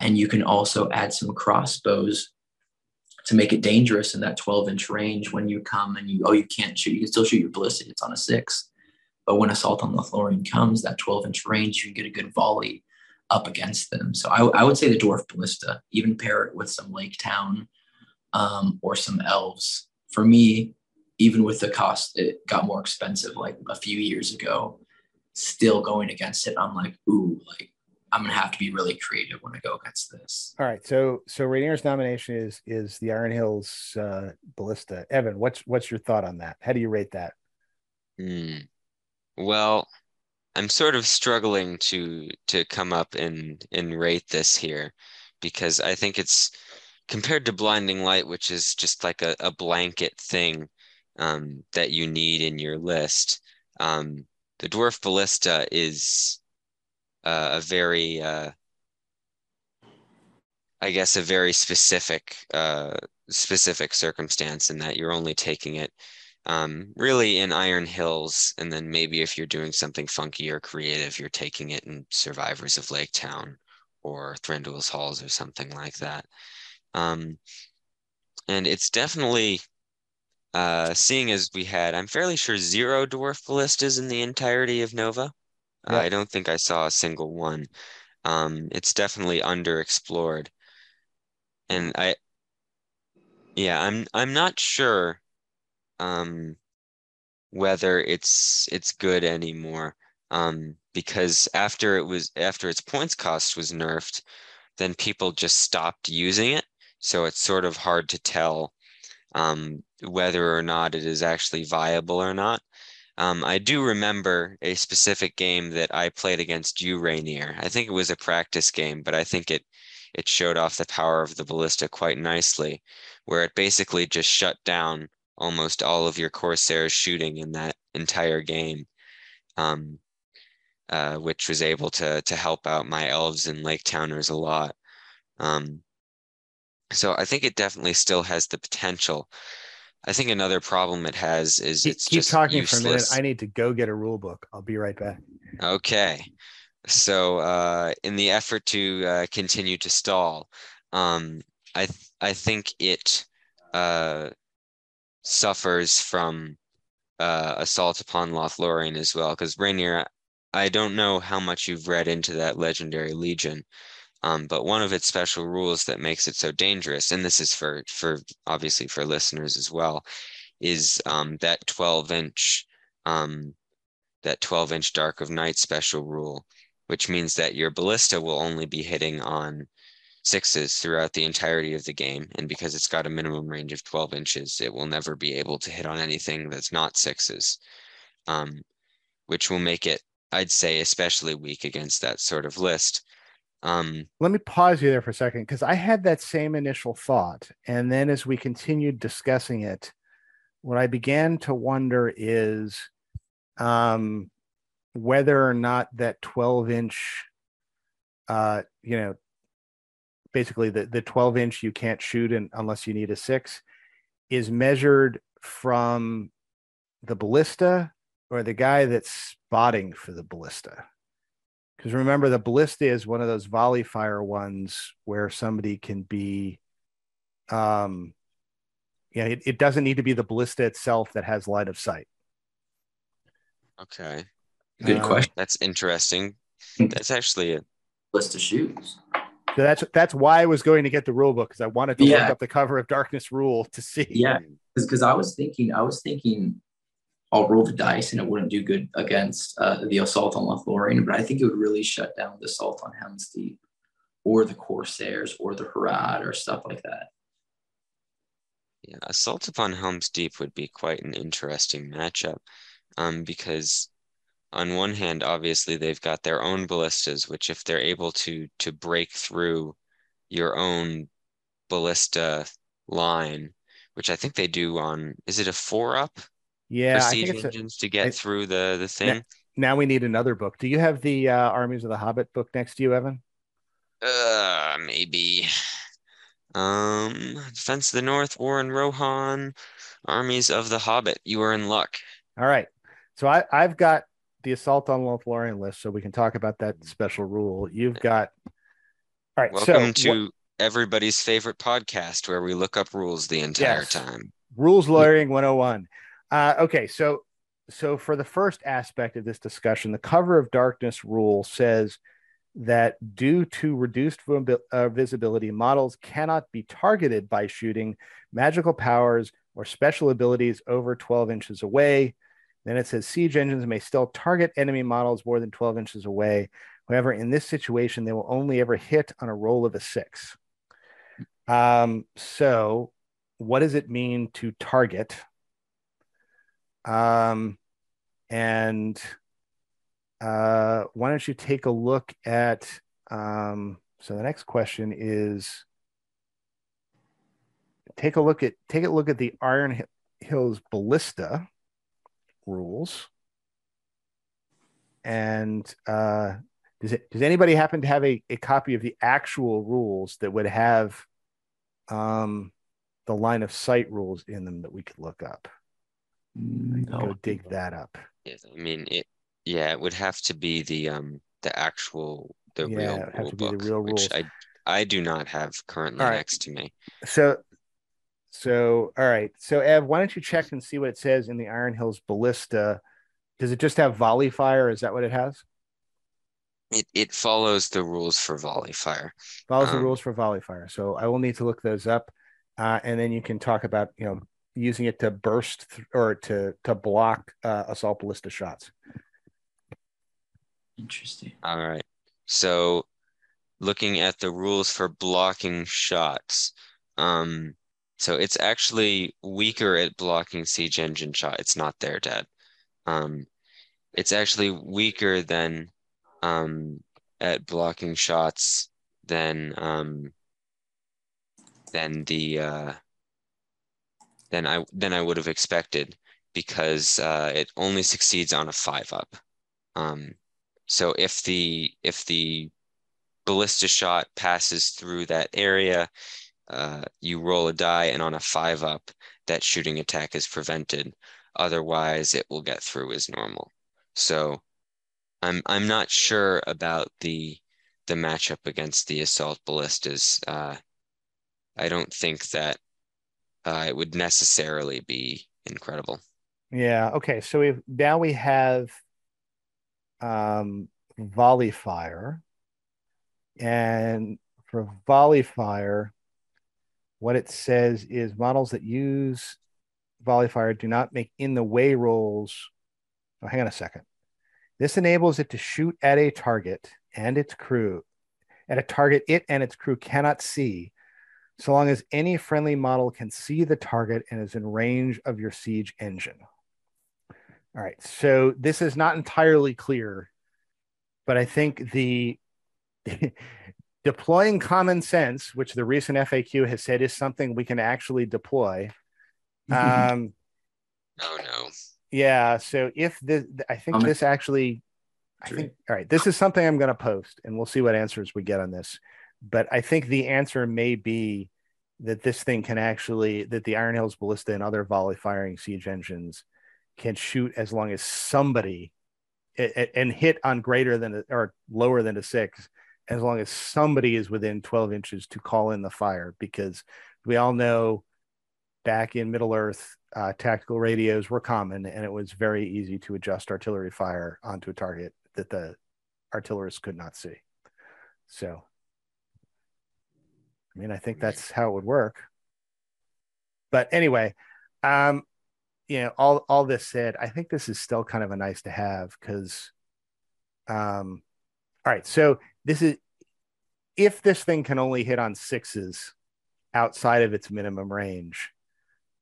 And you can also add some crossbows to make it dangerous in that 12 inch range when you come and you, oh, you can't shoot. You can still shoot your ballista. It's on a six. But when Assault on the Lothlorien comes, that 12 inch range, you can get a good volley up against them. So I, I would say the Dwarf Ballista, even pair it with some Lake Town um, or some Elves. For me, even with the cost, it got more expensive like a few years ago still going against it. I'm like, ooh, like I'm gonna have to be really creative when I go against this. All right. So so Rainier's nomination is is the Iron Hills uh, Ballista. Evan, what's what's your thought on that? How do you rate that? Mm. Well, I'm sort of struggling to to come up and and rate this here because I think it's compared to blinding light, which is just like a, a blanket thing um, that you need in your list. Um, the dwarf ballista is uh, a very uh, I guess a very specific uh, specific circumstance in that you're only taking it um, really in Iron Hills, and then maybe if you're doing something funky or creative, you're taking it in Survivors of Lake Town or Thranduil's Halls or something like that. Um, and it's definitely uh, seeing as we had, I'm fairly sure zero dwarf ballistas in the entirety of Nova. Uh, I don't think I saw a single one. Um, it's definitely underexplored, and I, yeah, I'm I'm not sure um, whether it's it's good anymore. Um, because after it was after its points cost was nerfed, then people just stopped using it. So it's sort of hard to tell um, whether or not it is actually viable or not. Um, I do remember a specific game that I played against you, Rainier. I think it was a practice game, but I think it it showed off the power of the ballista quite nicely, where it basically just shut down almost all of your Corsairs shooting in that entire game, um, uh, which was able to to help out my elves and lake towners a lot. Um, so I think it definitely still has the potential. I think another problem it has is keep, it's keep just talking useless. for a minute. I need to go get a rule book. I'll be right back. Okay. So uh, in the effort to uh, continue to stall, um, I th- I think it uh, suffers from uh, assault upon Lothlorien as well. Because Rainier, I don't know how much you've read into that legendary legion, um, but one of its special rules that makes it so dangerous, and this is for for obviously for listeners as well, is um, that 12 inch um, that 12 inch Dark of Night special rule, which means that your ballista will only be hitting on sixes throughout the entirety of the game. And because it's got a minimum range of 12 inches, it will never be able to hit on anything that's not sixes, um, which will make it, I'd say, especially weak against that sort of list. Um, Let me pause you there for a second because I had that same initial thought. And then as we continued discussing it, what I began to wonder is um, whether or not that 12 inch, uh, you know, basically the, the 12 inch you can't shoot in, unless you need a six is measured from the ballista or the guy that's spotting for the ballista because remember the ballista is one of those volley fire ones where somebody can be um yeah it, it doesn't need to be the ballista itself that has line of sight okay. Good Uh, question. That's interesting. That's actually a List of shoes. so that's that's why i was going to get the rule book because i wanted to Yeah. look up the cover of darkness rule to see Yeah, because I was thinking, I was thinking, I'll roll the dice and it wouldn't do good against uh, the assault on Lothlorien, but I think it would really shut down the assault on Helm's Deep, or the Corsairs, or the Harad, or stuff like that. Yeah, Assault upon Helm's Deep would be quite an interesting matchup, um, because on one hand, obviously they've got their own ballistas, which if they're able to to break through your own ballista line, which I think they do on, is it a four up yeah for i think it's a, engines to get I- through the the thing? now we need another book do you have the uh, armies of the hobbit book next to you evan Uh, maybe. Um, Defense of the North, War in Rohan, Armies of the Hobbit. You are in luck. All right. So I, I've got the assault on Lothlorien list, so we can talk about that special rule. You've got all right. Welcome so to everybody's favorite podcast where we look up rules the entire Yes. time. rules lawyering 101. Uh, okay, so so for the first aspect of this discussion, the cover of darkness rule says that due to reduced uh, visibility, models cannot be targeted by shooting magical powers or special abilities over 12 inches away. Then it says siege engines may still target enemy models more than 12 inches away. However, in this situation, they will only ever hit on a roll of a six. Um, so, what does it mean to target? Um, and uh, why don't you take a look at? Um, so the next question is: take a look at take a look at the Iron Hills ballista rules, and uh, does it does anybody happen to have a, a copy of the actual rules that would have um, the line of sight rules in them that we could look up? No. Go dig that up. Yeah, I mean it. Yeah, it would have to be the um the actual the Yeah, real have rule to be the book, real which. I I do not have currently All right. next to me. So, so all right. So, Ev, why don't you check and see what it says in the Iron Hills Ballista? Does it just have volley fire? Is that what it has? It it follows the rules for volley fire. Follows the Um, rules for volley fire. So I will need to look those up, uh, and then you can talk about you know using it to burst th- or to to block uh, assault ballista shots. Interesting. All right. So looking at the rules for blocking shots. Um, so it's actually weaker at blocking siege engine shot. It's not there, Dad. Um, it's actually weaker than um at blocking shots than um than the uh than I than I would have expected because uh it only succeeds on a five up. Um, so if the if the ballista shot passes through that area, uh, you roll a die, and on a five up, that shooting attack is prevented. Otherwise, it will get through as normal. So I'm I'm not sure about the the matchup against the assault ballistas. Uh, I don't think that uh, it would necessarily be incredible. Yeah. Okay. So we now we have um, volley fire, and for volley fire, what it says is models that use volley fire do not make in the way rolls. Oh, hang on a second. This enables it to shoot at a target and its crew, at a target it and its crew cannot see, so long as any friendly model can see the target and is in range of your siege engine. All right, so this is not entirely clear, but I think the deploying common sense, which the recent FAQ has said is something we can actually deploy. Um, Oh no. yeah, so if this, I think Um, this actually, I think, all right, this is something I'm going to post and we'll see what answers we get on this. But I think the answer may be that this thing can actually, that the Iron Hills Ballista and other volley firing siege engines can shoot as long as somebody and hit on greater than or lower than a six, as long as somebody is within 12 inches to call in the fire. Because we all know back in Middle Earth, uh, tactical radios were common, and it was very easy to adjust artillery fire onto a target that the artillerists could not see. So, I mean, I think that's how it would work. But anyway, um, you know, all all this said, I think this is still kind of a nice to have because, um, all right, so this is if this thing can only hit on sixes outside of its minimum range,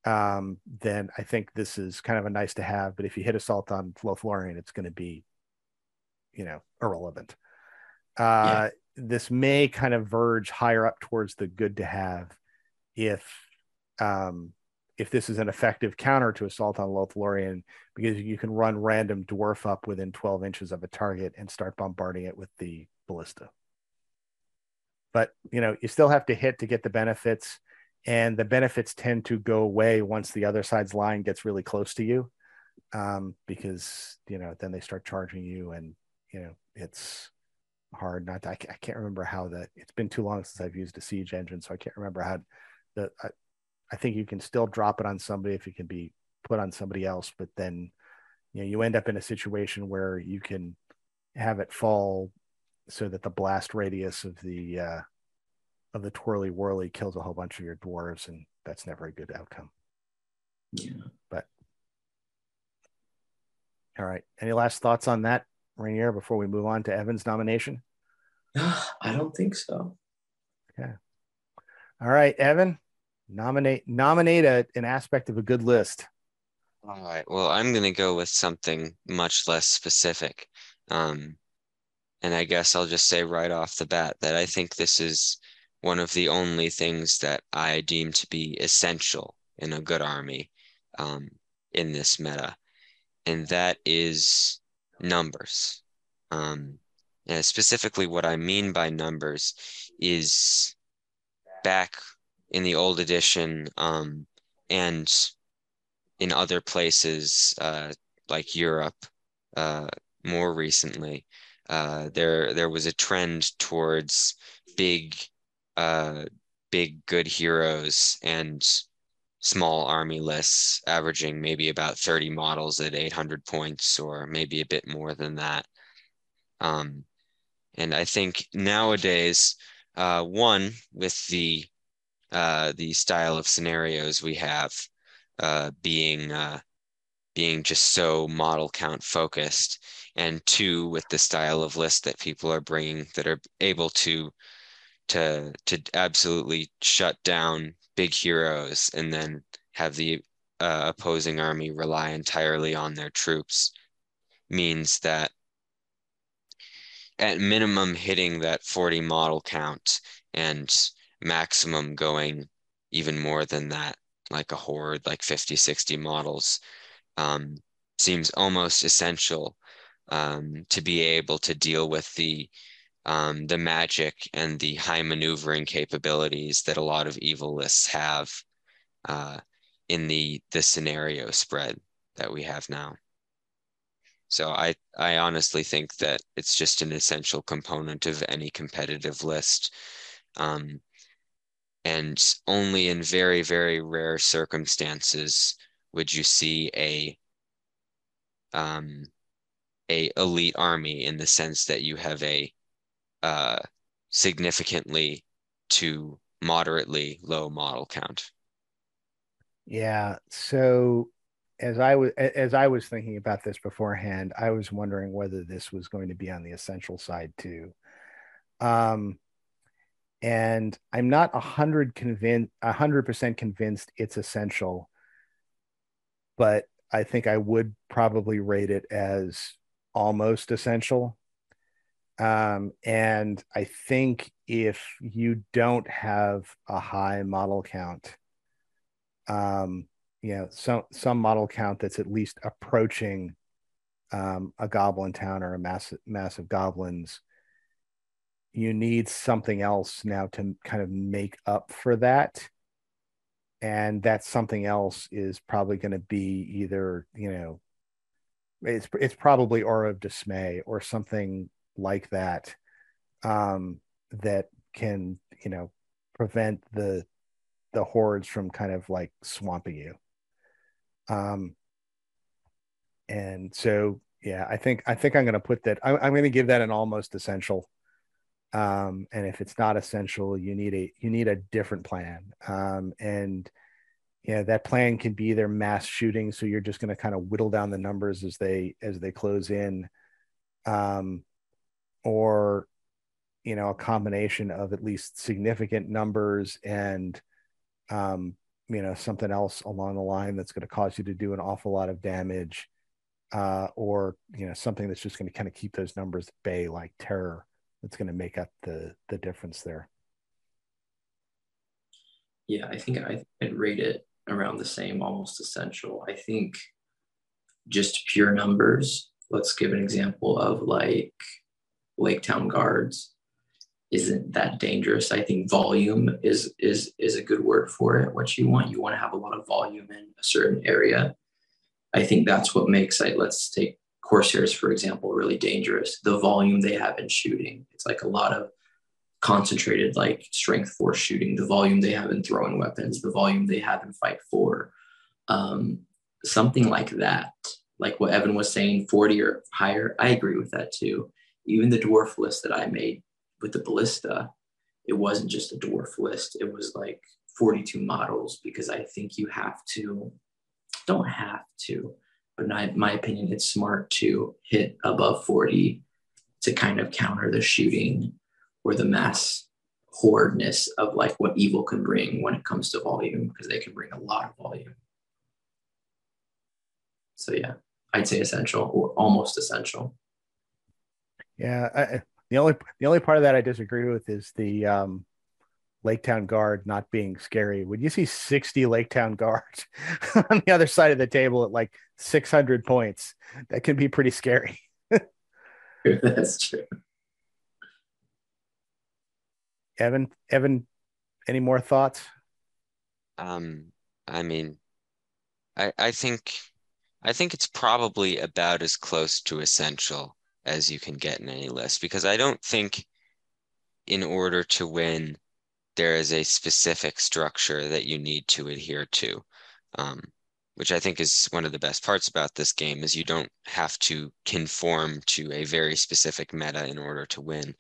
um, then I think this is kind of a nice to have. But if you hit assault on Lothlorien, it's going to be, you know, irrelevant. Uh, This may kind of verge higher up towards the good to have if um, if this is an effective counter to assault on Lothlorien, because you can run random dwarf up within 12 inches of a target and start bombarding it with the ballista. But you know, you still have to hit to get the benefits and the benefits tend to go away once the other side's line gets really close to you um, because you know then they start charging you and you know it's hard not I, I can't remember how that it's been too long since i've used a siege engine so i can't remember how the I, I think you can still drop it on somebody if it can be put on somebody else but then you know you end up in a situation where you can have it fall so that the blast radius of the uh of the twirly whirly kills a whole bunch of your dwarves, and that's never a good outcome. Yeah. But all right. Any last thoughts on that, Rainier, before we move on to Evan's nomination? I don't think so. All right, Evan, nominate nominate a, an aspect of a good list. All right. Well, I'm going to go with something much less specific. Um, and I guess I'll just say right off the bat that I think this is one of the only things that I deem to be essential in a good army um, in this meta. And that is numbers. Um, and specifically, what I mean by numbers is back in the old edition um, and in other places uh, like Europe uh, more recently, uh, there there was a trend towards big uh, big good heroes and small army lists averaging maybe about 30 models at 800 points or maybe a bit more than that. Um, and i think nowadays uh, one with the uh, the style of scenarios we have uh, being uh, being just so model count focused and two with the style of list that people are bringing that are able to to to absolutely shut down big heroes and then have the uh, opposing army rely entirely on their troops means that at minimum hitting that 40 model count and maximum going even more than that like a horde like 50 60 models um, seems almost essential um, to be able to deal with the um, the magic and the high maneuvering capabilities that a lot of evil lists have uh, in the the scenario spread that we have now. So I I honestly think that it's just an essential component of any competitive list. Um, and only in very very rare circumstances would you see a um, a elite army in the sense that you have a uh, significantly to moderately low model count. Yeah. So as I was as I was thinking about this beforehand, I was wondering whether this was going to be on the essential side too. Um, and I'm not a hundred convinced, a hundred percent convinced it's essential, but I think I would probably rate it as almost essential. Um, and I think if you don't have a high model count, um, you know, some some model count that's at least approaching um, a goblin town or a massive massive goblins, you need something else now to kind of make up for that. And that something else is probably going to be either, you know, it's it's probably aura of dismay or something like that um, that can you know prevent the the hordes from kind of like swamping you. Um and so yeah i think i think i'm going to put that I, i'm going to give that an almost essential. Um and if it's not essential you need a you need a different plan. Um and yeah that plan can be their mass shooting so you're just going to kind of whittle down the numbers as they as they close in. Um or you know a combination of at least significant numbers and um, you know something else along the line that's going to cause you to do an awful lot of damage uh, or you know something that's just going to kind of keep those numbers at bay like terror that's going to make up the the difference there. Yeah i think I, i'd rate it around the same almost essential. I think just pure numbers let's give an example of like Lake Town guards isn't that dangerous. I think volume is is is a good word for it. What you want, you want to have a lot of volume in a certain area. I think that's what makes like let's take Corsairs for example really dangerous. The volume they have in shooting, it's like a lot of concentrated like strength force shooting. The volume they have in throwing weapons, the volume they have in fight four, um, something like that. Like what Evan was saying, forty or higher. I agree with that too even the dwarf list that I made with the ballista, it wasn't just a dwarf list. It was like 42 models because I think you have to, don't have to, but in my opinion, it's smart to hit above 40 to kind of counter the shooting or the mass hordeness of like what evil can bring when it comes to volume because they can bring a lot of volume. So yeah, I'd say essential or almost essential. Yeah, I, the only the only part of that I disagree with is the um, Lake Town guard not being scary. Would you see 60 Lake Town guards on the other side of the table at like 600 points? That can be pretty scary. That's true. Evan, Evan, any more thoughts? Um, I mean, I, I think I think it's probably about as close to essential as you can get in any list because I don't think in order to win there is a specific structure that you need to adhere to. Um, which I think is one of the best parts about this game is you don't have to conform to a very specific meta in order to win.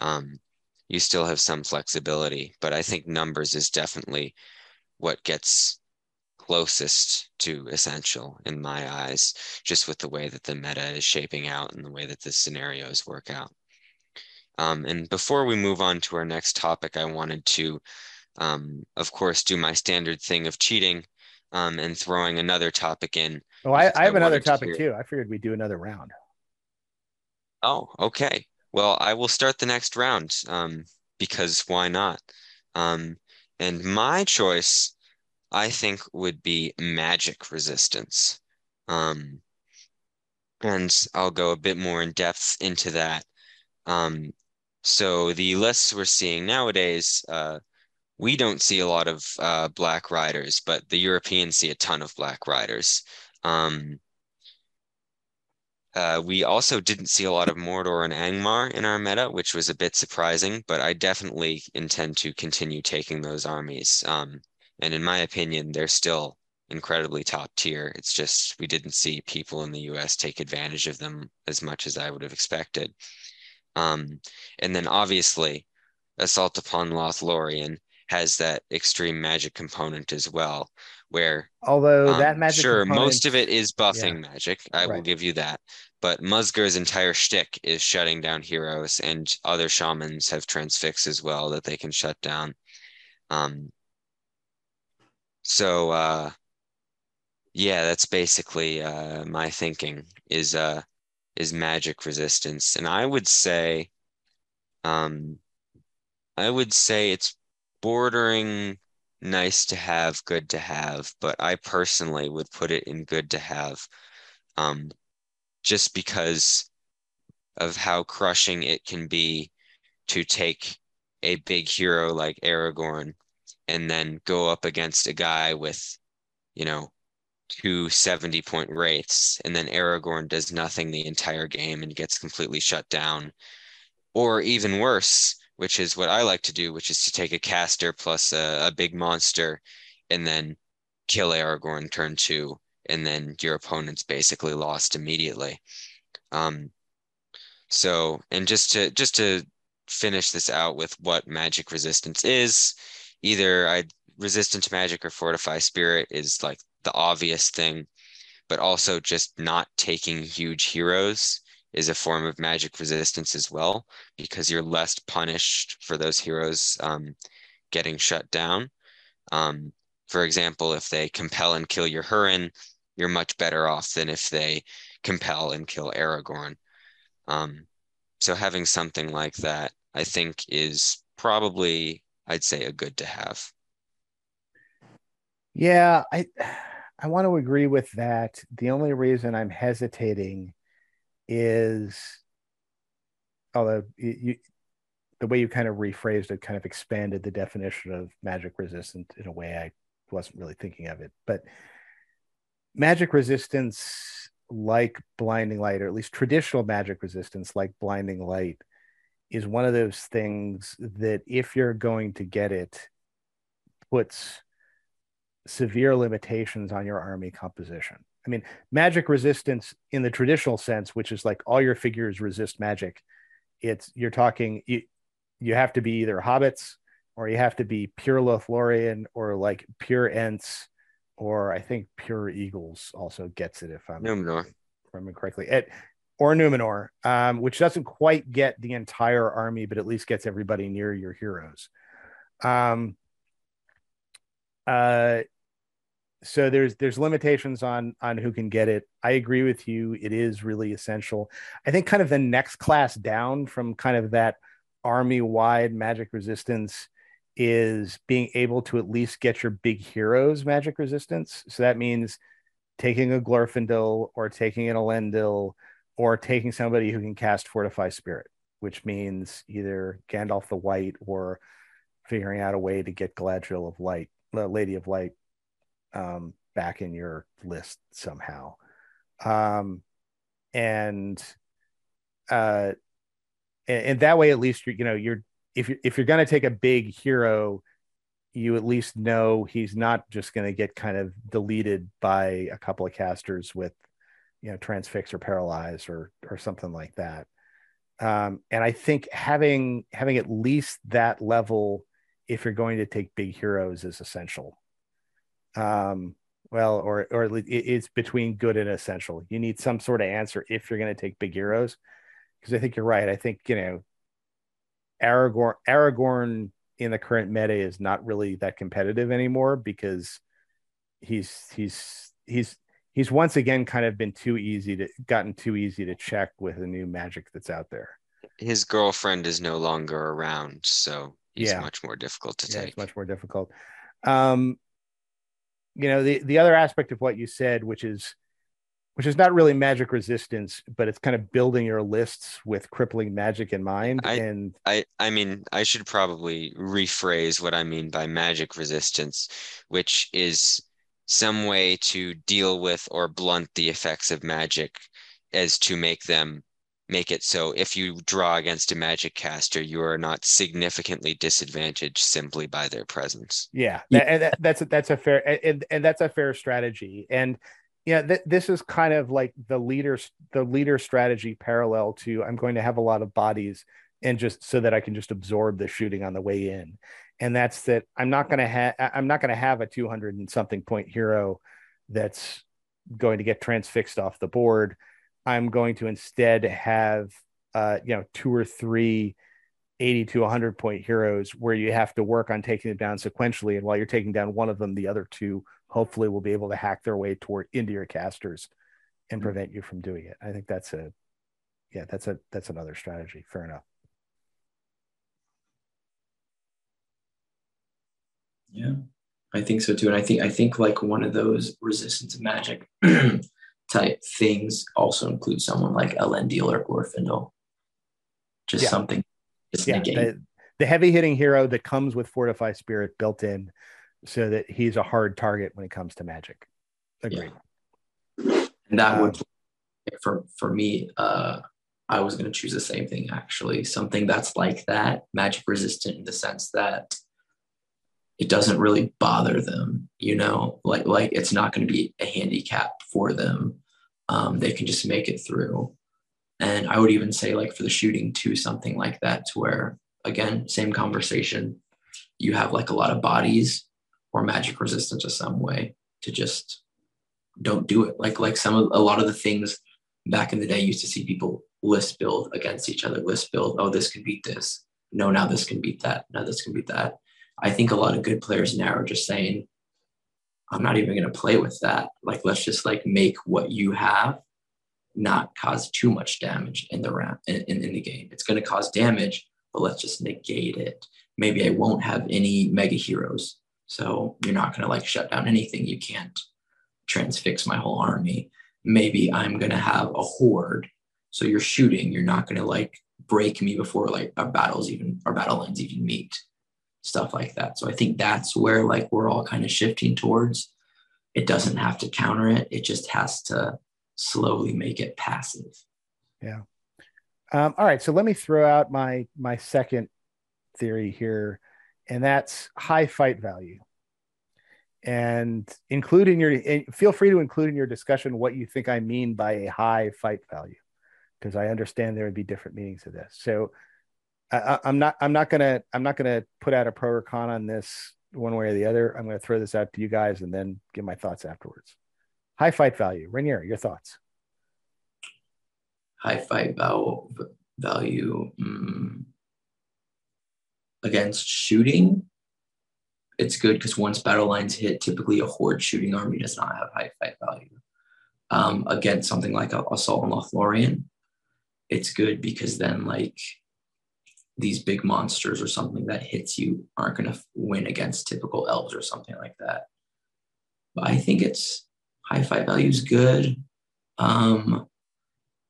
Um, you still have some flexibility, but I think numbers is definitely what gets closest to essential in my eyes, just with the way that the meta is shaping out and the way that the scenarios work out. Um, and before we move on to our next topic, I wanted to, um, of course, do my standard thing of cheating um, and throwing another topic in. Oh, I, I have I another topic to too. I figured we'd do another round. Oh, okay. Well, I will start the next round um, because why not? Um, and my choice, I think, would be magic resistance. Um, and I'll go a bit more in depth into that. Um, so the lists we're seeing nowadays, uh, we don't see a lot of uh, black riders, but the Europeans see a ton of black riders. Um, uh, we also didn't see a lot of Mordor and Angmar in our meta, which was a bit surprising, but I definitely intend to continue taking those armies. Um, and in my opinion, they're still incredibly top tier. It's just we didn't see people in the US take advantage of them as much as I would have expected. Um, and then obviously, Assault upon Lothlorien has that extreme magic component as well where although um, that magic sure most of it is buffing yeah. magic i right. will give you that but Musger's entire shtick is shutting down heroes and other shamans have transfix as well that they can shut down um so uh yeah that's basically uh my thinking is uh is magic resistance. And i would say um i would say it's bordering nice to have, good to have, but I personally would put it in good to have um, just because of how crushing it can be to take a big hero like Aragorn and then go up against a guy with, you know, two 70 point wraiths, and then Aragorn does nothing the entire game and gets completely shut down. Or even worse, which is what I like to do, which is to take a caster plus a, a big monster and then kill Aragorn turn two, and then your opponent's basically lost immediately. Um, so, and just to just to finish this out with what magic resistance is, either I resistant to magic or fortify spirit is like the obvious thing, but also just not taking huge heroes is a form of magic resistance as well because you're less punished for those heroes um, getting shut down. Um, for example, if they compel and kill your Hurin, you're much better off than if they compel and kill Aragorn. Um, so having something like that, I think, is probably, I'd say, a good to have. Yeah, I I want to agree with that. The only reason I'm hesitating is although you, the way you kind of rephrased it kind of expanded the definition of magic resistant in a way I wasn't really thinking of it. But magic resistance, like blinding light, or at least traditional magic resistance, like blinding light, is one of those things that if you're going to get it, puts severe limitations on your army composition. I mean, magic resistance in the traditional sense, which is like all your figures resist magic. It's you're talking you you have to be either hobbits or you have to be pure Lothlorien or like pure Ents or I think pure Eagles also gets it if I'm Numenor. remembering correctly. It or Numenor, um, which doesn't quite get the entire army, but at least gets everybody near your heroes. Um, uh, so there's there's limitations on on who can get it. I agree with you. It is really essential. I think kind of the next class down from kind of that army wide magic resistance is being able to at least get your big heroes magic resistance. So that means taking a glorfindel or taking an elendil or taking somebody who can cast fortify spirit which means either gandalf the white or figuring out a way to get galadriel of light lady of light um, back in your list somehow. Um, and uh, and, and that way, at least you you know you're if you're if you're going to take a big hero, you at least know he's not just going to get kind of deleted by a couple of casters with you know transfix or paralyzed or or something like that. Um, and i think having having at least that level if you're going to take big heroes is essential. Um, well or or it's between good and essential. You need some sort of answer if you're going to take big heroes. Because i think you're right. I think you know aragorn aragorn in the current meta is not really that competitive anymore because he's he's he's he's once again kind of been too easy to gotten too easy to check with the new magic that's out there. His girlfriend is no longer around, so he's yeah. much more difficult to yeah, take. It's much more difficult. Um, you know, the the other aspect of what you said, which is which is not really magic resistance, but it's kind of building your lists with crippling magic in mind. I, and I, I mean, I should probably rephrase what I mean by magic resistance, which is some way to deal with or blunt the effects of magic as to make them make it so if you draw against a magic caster, you are not significantly disadvantaged simply by their presence. Yeah, yeah. and that, that's a, that's a fair and, and that's a fair strategy. And yeah th- this is kind of like the leader the leader strategy parallel to i'm going to have a lot of bodies and just so that i can just absorb the shooting on the way in and that's that i'm not going to have i'm not going to have a 200 and something point hero that's going to get transfixed off the board i'm going to instead have uh you know two or three 80 to 100 point heroes where you have to work on taking them down sequentially and while you're taking down one of them the other two hopefully will be able to hack their way toward into your casters and mm-hmm. prevent you from doing it. I think that's a yeah, that's a that's another strategy. Fair enough. Yeah, I think so too. And I think I think like one of those resistance of magic type things also includes someone like Elendil or Glorfindel. Just yeah. something just yeah, the, the heavy hitting hero that comes with Fortify Spirit built in so that he's a hard target when it comes to magic. Agreed. Yeah. And that would uh, for for me, uh I was gonna choose the same thing actually. Something that's like that, magic resistant in the sense that it doesn't really bother them, you know, like like it's not gonna be a handicap for them. Um, they can just make it through. And I would even say like for the shooting too, something like that to where again, same conversation. You have like a lot of bodies or magic resistance of some way to just don't do it. Like like some of a lot of the things back in the day used to see people list build against each other, list build, oh, this can beat this. No, now this can beat that. Now this can beat that. I think a lot of good players now are just saying, I'm not even going to play with that. Like, let's just like make what you have not cause too much damage in the round in, in, in the game. It's going to cause damage, but let's just negate it. Maybe I won't have any mega heroes. So you're not going to like shut down anything. You can't transfix my whole army. Maybe I'm going to have a horde. So you're shooting. You're not going to like break me before like our battles even our battle lines even meet. Stuff like that. So I think that's where like we're all kind of shifting towards. It doesn't have to counter it. It just has to slowly make it passive. Yeah. Um, all right. So let me throw out my my second theory here and that's high fight value. And include in your feel free to include in your discussion what you think I mean by a high fight value, because I understand there would be different meanings of this. So I, am not I'm not gonna I'm not gonna put out a pro or con on this one way or the other. I'm gonna throw this out to you guys and then give my thoughts afterwards. High fight value, Rainier, your thoughts? High fight value value. Mm against shooting, it's good because once battle lines hit, typically a horde shooting army does not have high fight value. Um, against something like a Assault on Lothlorien, it's good because then like these big monsters or something that hits you aren't going to win against typical elves or something like that. But I think it's high fight value is good. Um,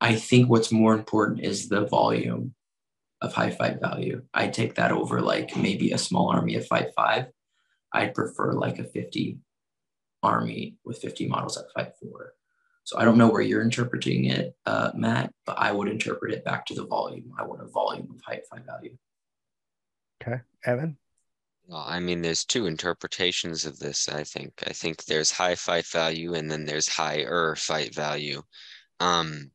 I think what's more important is the volume of high fight value. I'd take that over like maybe a small army of fight five. I'd prefer like a 50 army with 50 models at fight four. So I don't know where you're interpreting it, uh, Matt, but I would interpret it back to the volume. I want a volume of height five value. Okay, Evan. Well, I mean, there's two interpretations of this. I think. I think there's high fight value, and then there's higher fight value. Um,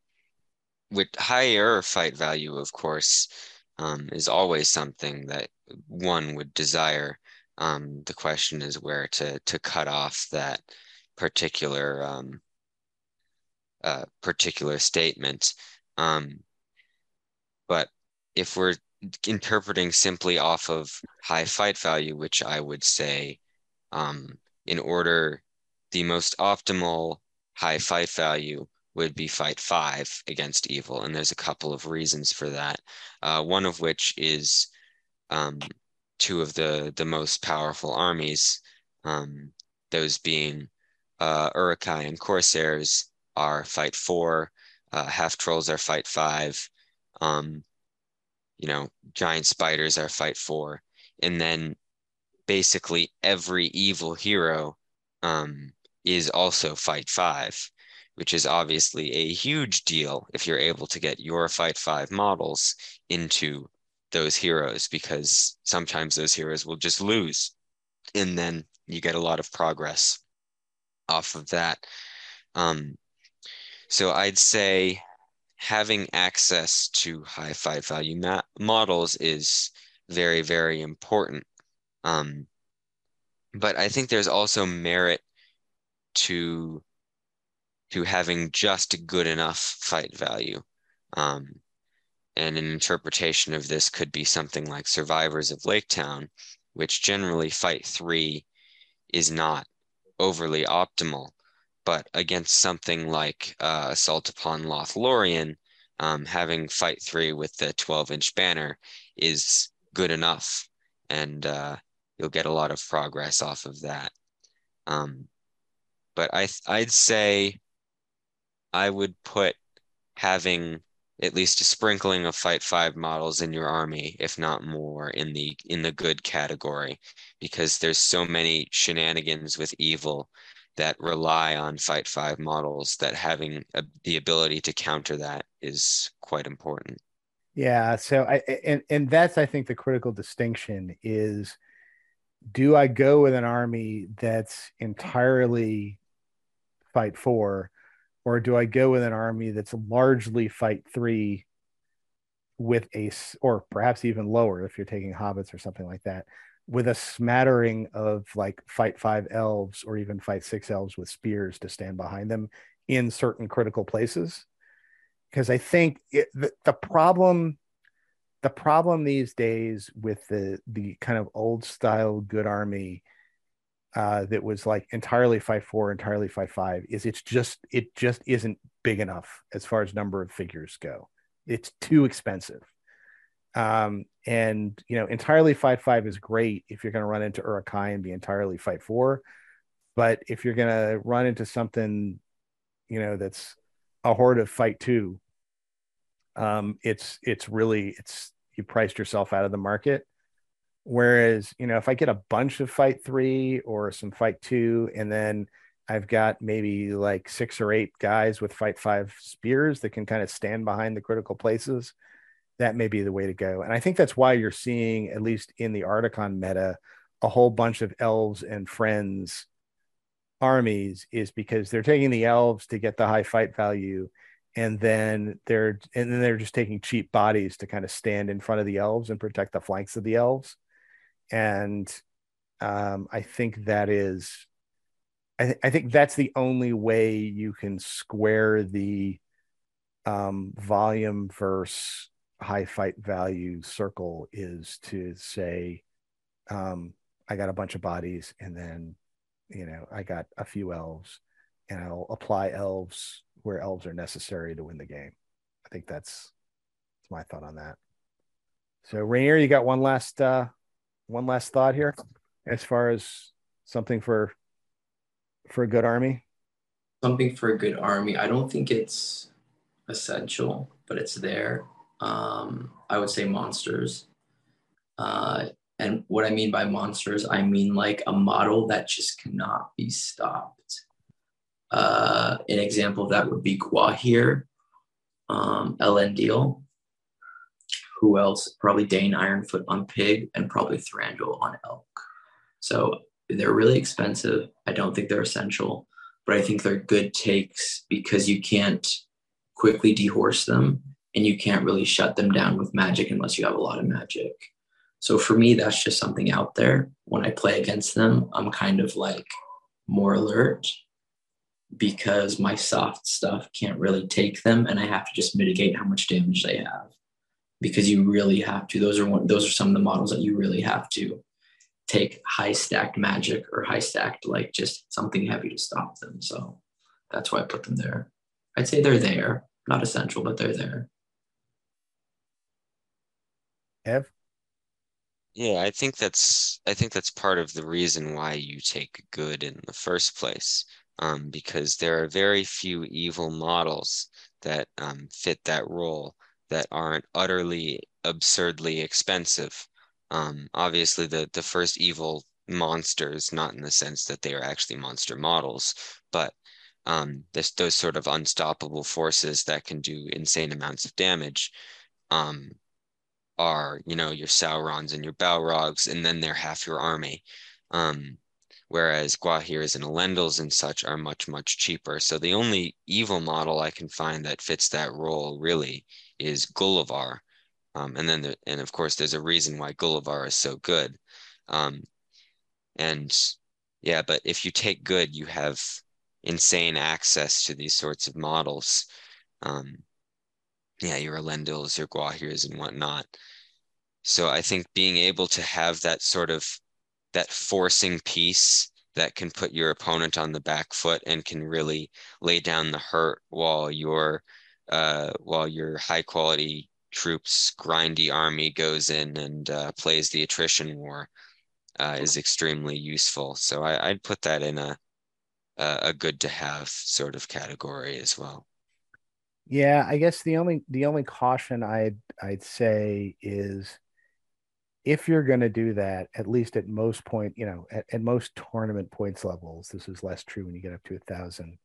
with higher fight value, of course, um, is always something that one would desire. Um, the question is where to to cut off that particular um, uh, particular statement. Um, but if we're interpreting simply off of high fight value, which I would say, um, in order, the most optimal high fight value would be fight five against evil. And there's a couple of reasons for that. Uh, one of which is um, two of the, the most powerful armies, um, those being uh, Uruk-hai and Corsairs, are fight four, uh, half trolls are fight five, um, you know, giant spiders are fight four, and then basically every evil hero um, is also fight five, which is obviously a huge deal if you're able to get your fight five models into those heroes because sometimes those heroes will just lose and then you get a lot of progress off of that. Um, so I'd say having access to high fight value ma- models is very, very important. Um, but I think there's also merit to to having just good enough fight value. Um, and an interpretation of this could be something like Survivors of Lake Town, which generally fight three is not overly optimal but against something like uh, Assault upon Lothlorien, um, having fight three with the 12 inch banner is good enough, and uh, you'll get a lot of progress off of that. Um, but I I'd say I would put having at least a sprinkling of fight five models in your army, if not more, in the in the good category, because there's so many shenanigans with evil that rely on fight five models that having a, the ability to counter that is quite important. Yeah so i and, and that's i think the critical distinction is do i go with an army that's entirely fight four or do i go with an army that's largely fight three with a or perhaps even lower if you're taking hobbits or something like that with a smattering of like fight five elves or even fight six elves with spears to stand behind them in certain critical places. Because i think it, the, the problem the problem these days with the the kind of old style good army uh, that was like entirely fight four entirely fight five is it's just it just isn't big enough as far as number of figures go. It's too expensive um, and you know, entirely fight five is great if you're going to run into Uruk-hai and be entirely fight four. But if you're going to run into something, you know, that's a horde of fight two, um, it's it's really it's you priced yourself out of the market. Whereas, you know, if I get a bunch of fight three or some fight two, and then I've got maybe like six or eight guys with fight five spears that can kind of stand behind the critical places that may be the way to go. And I think that's why you're seeing, at least in the Articon meta, a whole bunch of elves and friends armies is because they're taking the elves to get the high fight value and then they're and then they're just taking cheap bodies to kind of stand in front of the elves and protect the flanks of the elves and um, i think that is I, th- I think that's the only way you can square the um, volume versus high fight value circle is to say, um, I got a bunch of bodies and then, you know, I got a few elves and I'll apply elves where elves are necessary to win the game. I think that's, that's my thought on that. So Rainier, you got one last uh one last thought here as far as something for for a good army? Something for a good army. I don't think it's essential, but it's there um, I would say monsters. Uh, And what I mean by monsters, I mean like a model that just cannot be stopped. Uh, an example of that would be Gwaihir, um, Deal. Who else? Probably Dáin Ironfoot on Pig, and probably Thranduil on Elk. So they're really expensive. I don't think they're essential, but I think they're good takes because you can't quickly dehorse them and you can't really shut them down with magic unless you have a lot of magic. So for me, that's just something out there. When I play against them, I'm kind of like more alert because my soft stuff can't really take them and I have to just mitigate how much damage they have. Because you really have to, those are one those are some of the models that you really have to take high stacked magic or high stacked like just something heavy to stop them. So that's why I put them there. I'd say they're there, not essential, but they're there. Ev? Yeah, I think that's I think that's part of the reason why you take good in the first place. Um, because there are very few evil models that um, fit that role that aren't utterly absurdly expensive. Um, obviously, the the first evil monsters, not in the sense that they are actually monster models, but um, this, those sort of unstoppable forces that can do insane amounts of damage um, are, you know, your Saurons and your Balrogs, and then they're half your army. Um, whereas Gwaihirs and Elendils and such are much, much cheaper. So the only evil model I can find that fits that role really is Gulavhar. Um, and then, the, and of course, there's a reason why Gulavhar is so good. Um, and yeah, but if you take good, you have insane access to these sorts of models. Um, yeah, your Elendils, your Gwaihirs, and whatnot. So I think being able to have that sort of that forcing piece that can put your opponent on the back foot and can really lay down the hurt while your uh, while your high quality troops grindy army goes in and uh, plays the attrition war uh, is extremely useful. So I, would put that in a a good to have sort of category as well. Yeah, I guess the only the only caution I'd I'd say is if you're going to do that, at least at most point, you know, at, at most tournament points levels, this is less true when you get up to a thousand.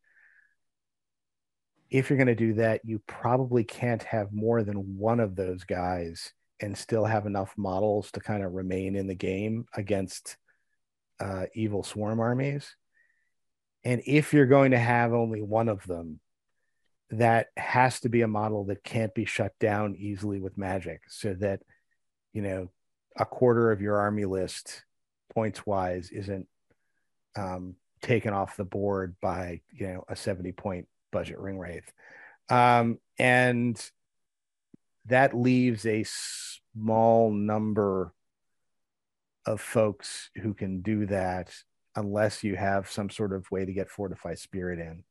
If you're going to do that, you probably can't have more than one of those guys and still have enough models to kind of remain in the game against uh, evil swarm armies. And if you're going to have only one of them, that has to be a model that can't be shut down easily with magic so that, you know, a quarter of your army list points wise isn't um, taken off the board by, you know, a 70 point budget ring wraith. Um, and that leaves a small number of folks who can do that unless you have some sort of way to get fortified spirit in.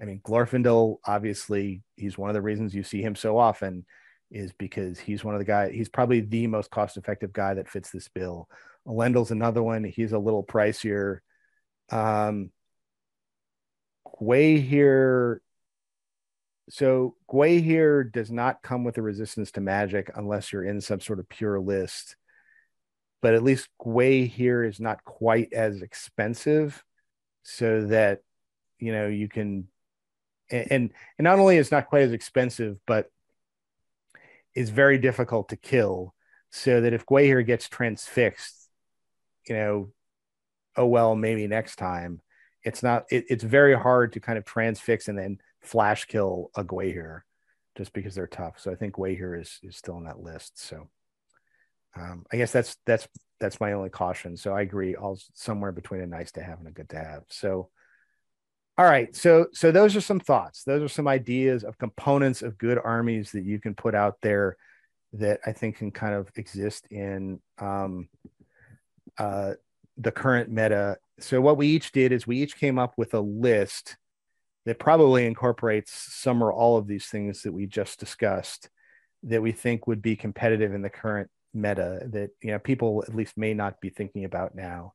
I mean, Glorfindel, obviously, he's one of the reasons you see him so often is because he's one of the guys, he's probably the most cost effective guy that fits this bill. Elendil's another one. He's a little pricier. Um, here. So Gwaihir does not come with a resistance to magic unless you're in some sort of pure list but at least Gwaihir here is not quite as expensive so that you know you can and and not only is not quite as expensive but is very difficult to kill so that if Gwaihir gets transfixed you know oh well maybe next time it's not it, it's very hard to kind of transfix and then flash kill a Gwaihir just because they're tough so i think Gwaihir is is still on that list so um, I guess that's that's that's my only caution. So I agree, all somewhere between a nice to have and a good to have. So, all right, so so those are some thoughts. Those are some ideas of components of good armies that you can put out there that I think can kind of exist in um, uh, the current meta. So what we each did is we each came up with a list that probably incorporates some or all of these things that we just discussed that we think would be competitive in the current meta that you know people at least may not be thinking about now.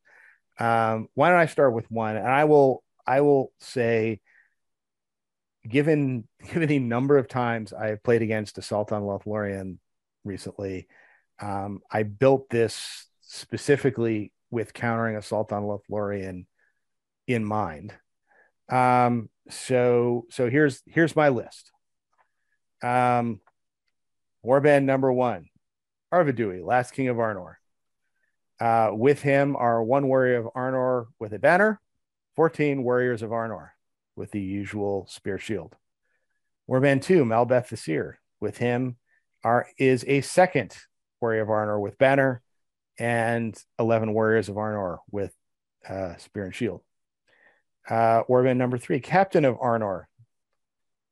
Um, why don't I start with one? And I will I will say, given given the number of times I have played against Assault on Lothlorien recently, um, I built this specifically with countering assault on Lothlorien in mind. Um, so so here's here's my list. Um, Warband number one, Arvedui, last king of Arnor. Uh, with him are one warrior of Arnor with a banner, 14 warriors of Arnor with the usual spear shield. Warband two, Malbeth the Seer. With him are is a second warrior of Arnor with banner, and 11 warriors of Arnor with uh, spear and shield. Uh, Warband number three, captain of Arnor,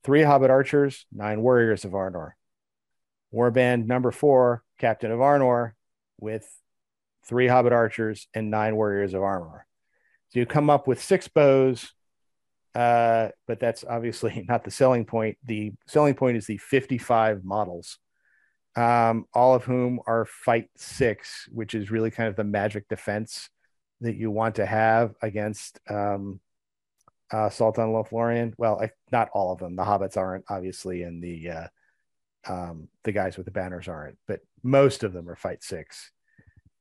three Hobbit archers, nine warriors of Arnor. Warband number four, captain of Arnor, with three Hobbit archers and nine warriors of Arnor. So you come up with six bows, uh, but that's obviously not the selling point. The selling point is the 55 models um, all of whom are fight six, which is really kind of the magic defense that you want to have against um, uh, Sultan Lothlorien. Well, I, not all of them. The hobbits aren't obviously, and the uh, um, the guys with the banners aren't, but most of them are fight six.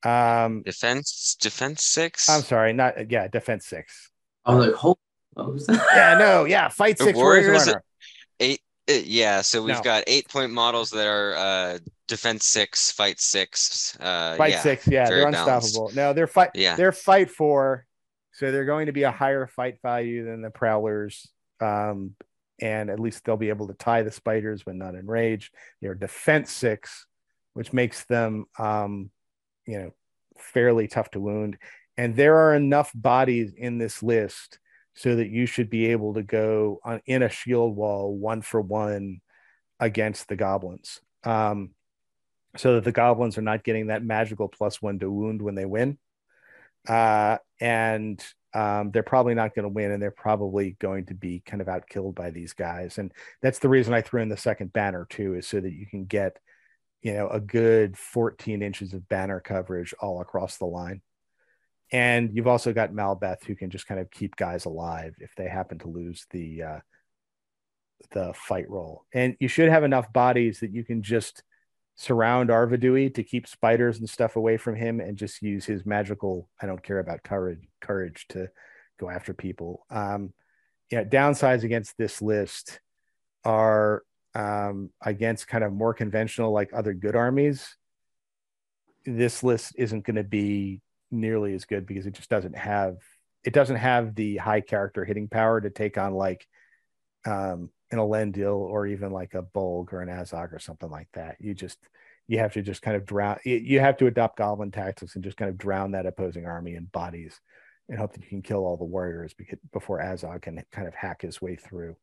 Um, defense, defense six. I'm sorry, not yeah, defense six. Oh, like hold. yeah, no, yeah, fight six. Warriors, eight uh, yeah, so we've no. got eight point models that are uh, defense six, fight six. Uh, fight yeah, six, yeah, they're unstoppable. No, they're fight. Yeah, they're fight four, so they're going to be a higher fight value than the prowlers. Um, and at least they'll be able to tie the spiders when not enraged. They're defense six, which makes them, um, you know, fairly tough to wound. And there are enough bodies in this list so that you should be able to go on in a shield wall one for one against the goblins. Um, so that the goblins are not getting that magical plus one to wound when they win. Uh, and um, they're probably not going to win, and they're probably going to be kind of outkilled by these guys. And that's the reason I threw in the second banner too, is so that you can get, you know, a good 14 inches of banner coverage all across the line. And you've also got Malbeth who can just kind of keep guys alive if they happen to lose the uh, the fight roll. And you should have enough bodies that you can just surround Arvedui to keep spiders and stuff away from him and just use his magical I don't care about courage courage to go after people. Um yeah, downsides against this list are um against kind of more conventional like other good armies. This list isn't going to be nearly as good because it just doesn't have it doesn't have the high character hitting power to take on like um an Elendil or even like a Bolg or an Azog or something like that. You just you have to just kind of drown you have to adopt goblin tactics and just kind of drown that opposing army in bodies and hope that you can kill all the warriors before Azog can kind of hack his way through.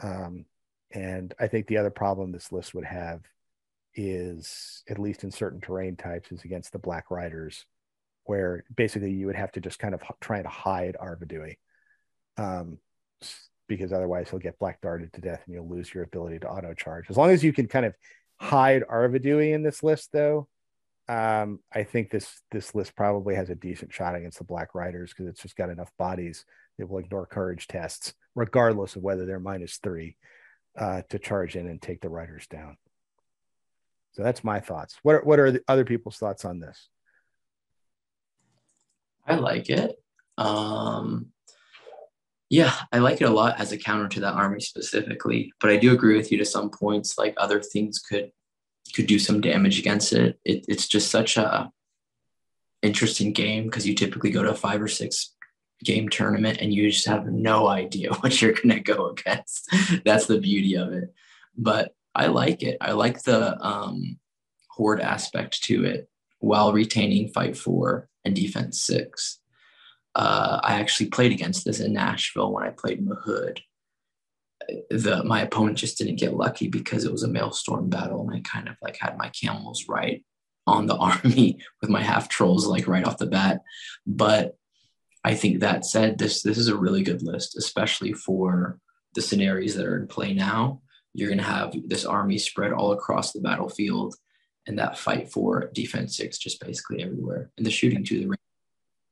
Um, and I think the other problem this list would have is, at least in certain terrain types, is against the Black Riders where basically you would have to just kind of try to hide Arvedui. Um, because otherwise he'll get black darted to death and you'll lose your ability to auto charge. As long as you can kind of hide Arvedui in this list, though, um, I think this this list probably has a decent shot against the Black Riders because it's just got enough bodies that will ignore courage tests, regardless of whether they're minus three, uh, to charge in and take the Riders down. So that's my thoughts. What are, what are the other people's thoughts on this? I like it. Um, yeah, I like it a lot as a counter to that army specifically. But I do agree with you to some points. Like other things could could do some damage against it. it it's just such a interesting game because you typically go to five or six game tournament and you just have no idea what you're gonna go against. That's the beauty of it. But I like it. I like the um, horde aspect to it while retaining fight four and defense six. Uh, I actually played against this in Nashville when I played Mahud. The my opponent just didn't get lucky because it was a maelstrom battle, and I kind of like had my camels right on the army with my half trolls like right off the bat. But I think that said, this this is a really good list, especially for the scenarios that are in play now. You're gonna have this army spread all across the battlefield and that fight for defense six just basically everywhere and the shooting to the ring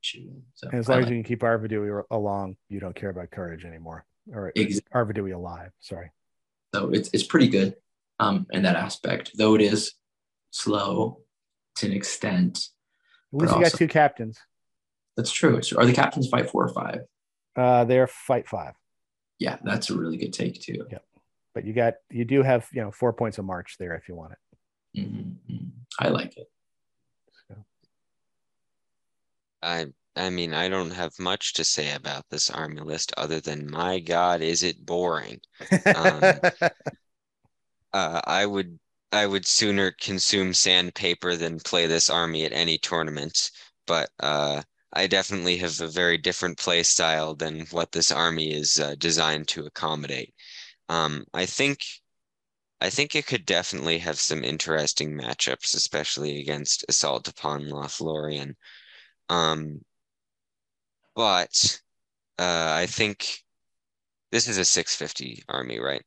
shooting. So and as long like as you can keep Arvedui along, you don't care about courage anymore or exactly. Arvedui alive. Sorry. So it's it's pretty good um, in that aspect, though it is slow to an extent. At least you got two captains. That's true. Are the captains fight four or five? Uh, they're fight five. Yeah, that's a really good take too. Yep. But you got you do have you know four points of march there if you want it. Mm-hmm. I like it. So. I I mean I don't have much to say about this army list other than my God, is it boring? Um, uh, I would I would sooner consume sandpaper than play this army at any tournament. But uh, I definitely have a very different play style than what this army is uh, designed to accommodate. Um, I think I think it could definitely have some interesting matchups, especially against Assault upon Lothlorien. Um, but uh, I think this is a 650 army, right?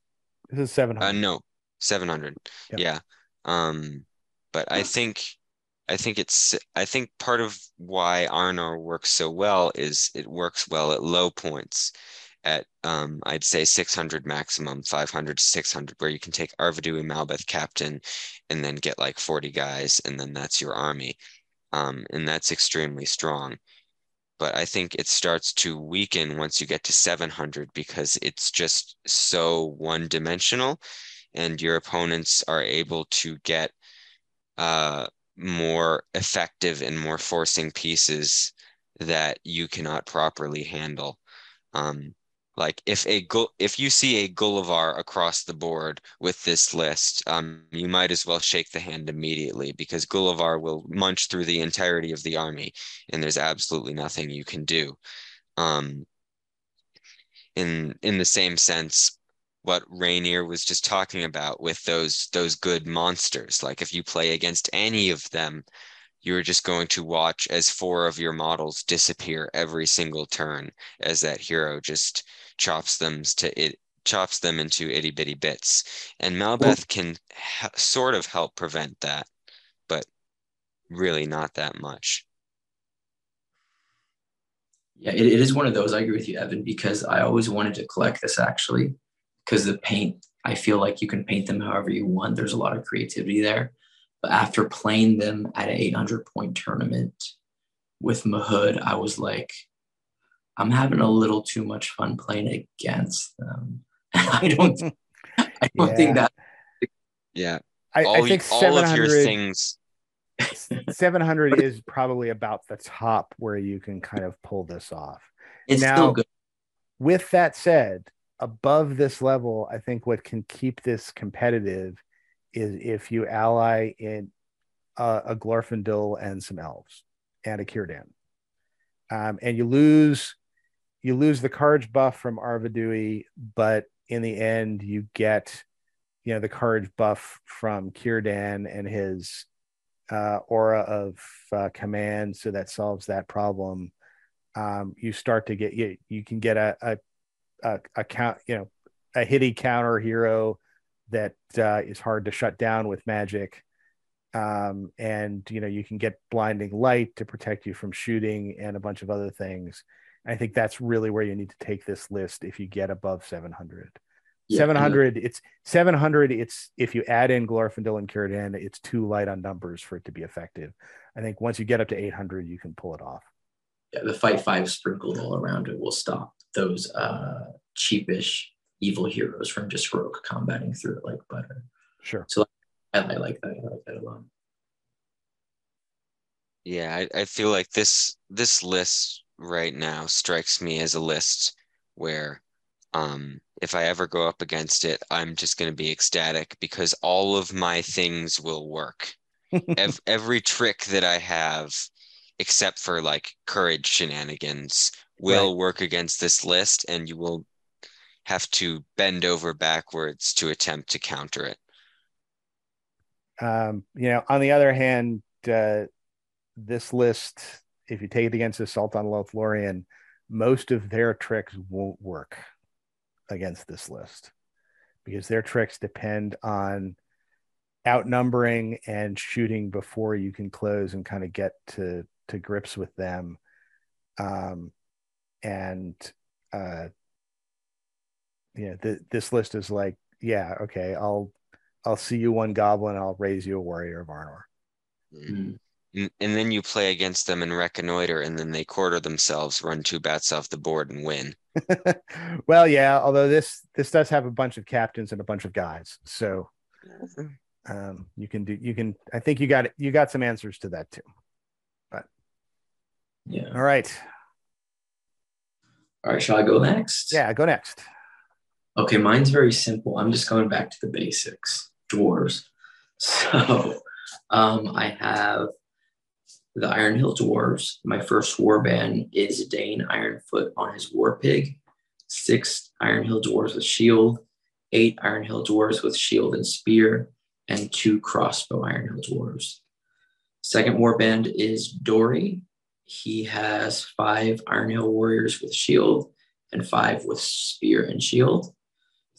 This is 700. Uh, no, 700. Yep. Yeah. Um, but I think I think it's I think part of why Arnor works so well is it works well at low points at um, I'd say 600 maximum, 500 to 600, where you can take Arvedui Malbeth captain and then get like 40 guys, and then that's your army. Um, and that's extremely strong. But I think it starts to weaken once you get to 700 because it's just so one dimensional, and your opponents are able to get uh, more effective and more forcing pieces that you cannot properly handle. Um, like if a if you see a Gulavhar across the board with this list, um, you might as well shake the hand immediately because Gulavhar will munch through the entirety of the army, and there's absolutely nothing you can do. Um, in in the same sense, what Rainier was just talking about with those those good monsters. Like if you play against any of them, you're just going to watch as four of your models disappear every single turn as that hero just chops them to it chops them into itty bitty bits. And Malbeth can ha- sort of help prevent that, but really not that much. Yeah, it, it is one of those. I agree with you, Evan, because I always wanted to collect this actually because the paint, I feel like you can paint them however you want. There's a lot of creativity there. But after playing them at an 800 point tournament with Mahud, I was like, I'm having a little too much fun playing against them. I don't, I don't yeah. think that. Yeah. I, all, I think all of your things. 700 is probably about the top where you can kind of pull this off. It's now, still good. With that said, above this level, I think what can keep this competitive is if you ally in uh, a Glorfindel and some elves and a Círdan. Um, and you lose you lose the courage buff from Arvedui, but in the end you get you know the courage buff from Círdan and his uh, aura of uh, command, so that solves that problem. Um, you start to get you you can get a, a a, a count, you know, a hitty counter hero that uh, is hard to shut down with magic. Um, and you know, you can get blinding light to protect you from shooting and a bunch of other things. I think that's really where you need to take this list if you get above 700. Yeah, 700, it's 700. It's if you add in Glorfindel and Círdan, it's too light on numbers for it to be effective. I think once you get up to 800, you can pull it off. Yeah, the fight five sprinkled all around it will stop those uh, cheapish evil heroes from just heroic combating through it like butter. Sure. So I, I like that. I like that a lot. Yeah, I, I feel like this this list right now strikes me as a list where um if I ever go up against it, I'm just going to be ecstatic because all of my things will work. every, every trick that I have, except for like courage shenanigans, will right. work against this list and you will have to bend over backwards to attempt to counter it. Um, you know, on the other hand, uh, this list, if you take it against Assault on Lothlorien, most of their tricks won't work against this list because their tricks depend on outnumbering and shooting before you can close and kind of get to to grips with them. Um, and uh you know the, this list is like yeah okay i'll i'll see you one goblin i'll raise you a warrior of arnor mm-hmm. and then you play against them and reconnoiter, and then they quarter themselves, run two bats off the board, and win. well, yeah. Although this this does have a bunch of captains and a bunch of guys, so um, you can do you can. I think you got you got some answers to that too. But yeah. All right. All right. Shall I go next? Yeah, go next. Okay, mine's very simple. I'm just going back to the basics. Dwarves. So um, I have the Iron Hill Dwarves. My first warband is Dáin Ironfoot on his War Pig, six Iron Hill Dwarves with shield, eight Iron Hill Dwarves with shield and spear, and two crossbow Iron Hill Dwarves. Second warband is Dori. He has five Iron Hill Warriors with shield and five with spear and shield.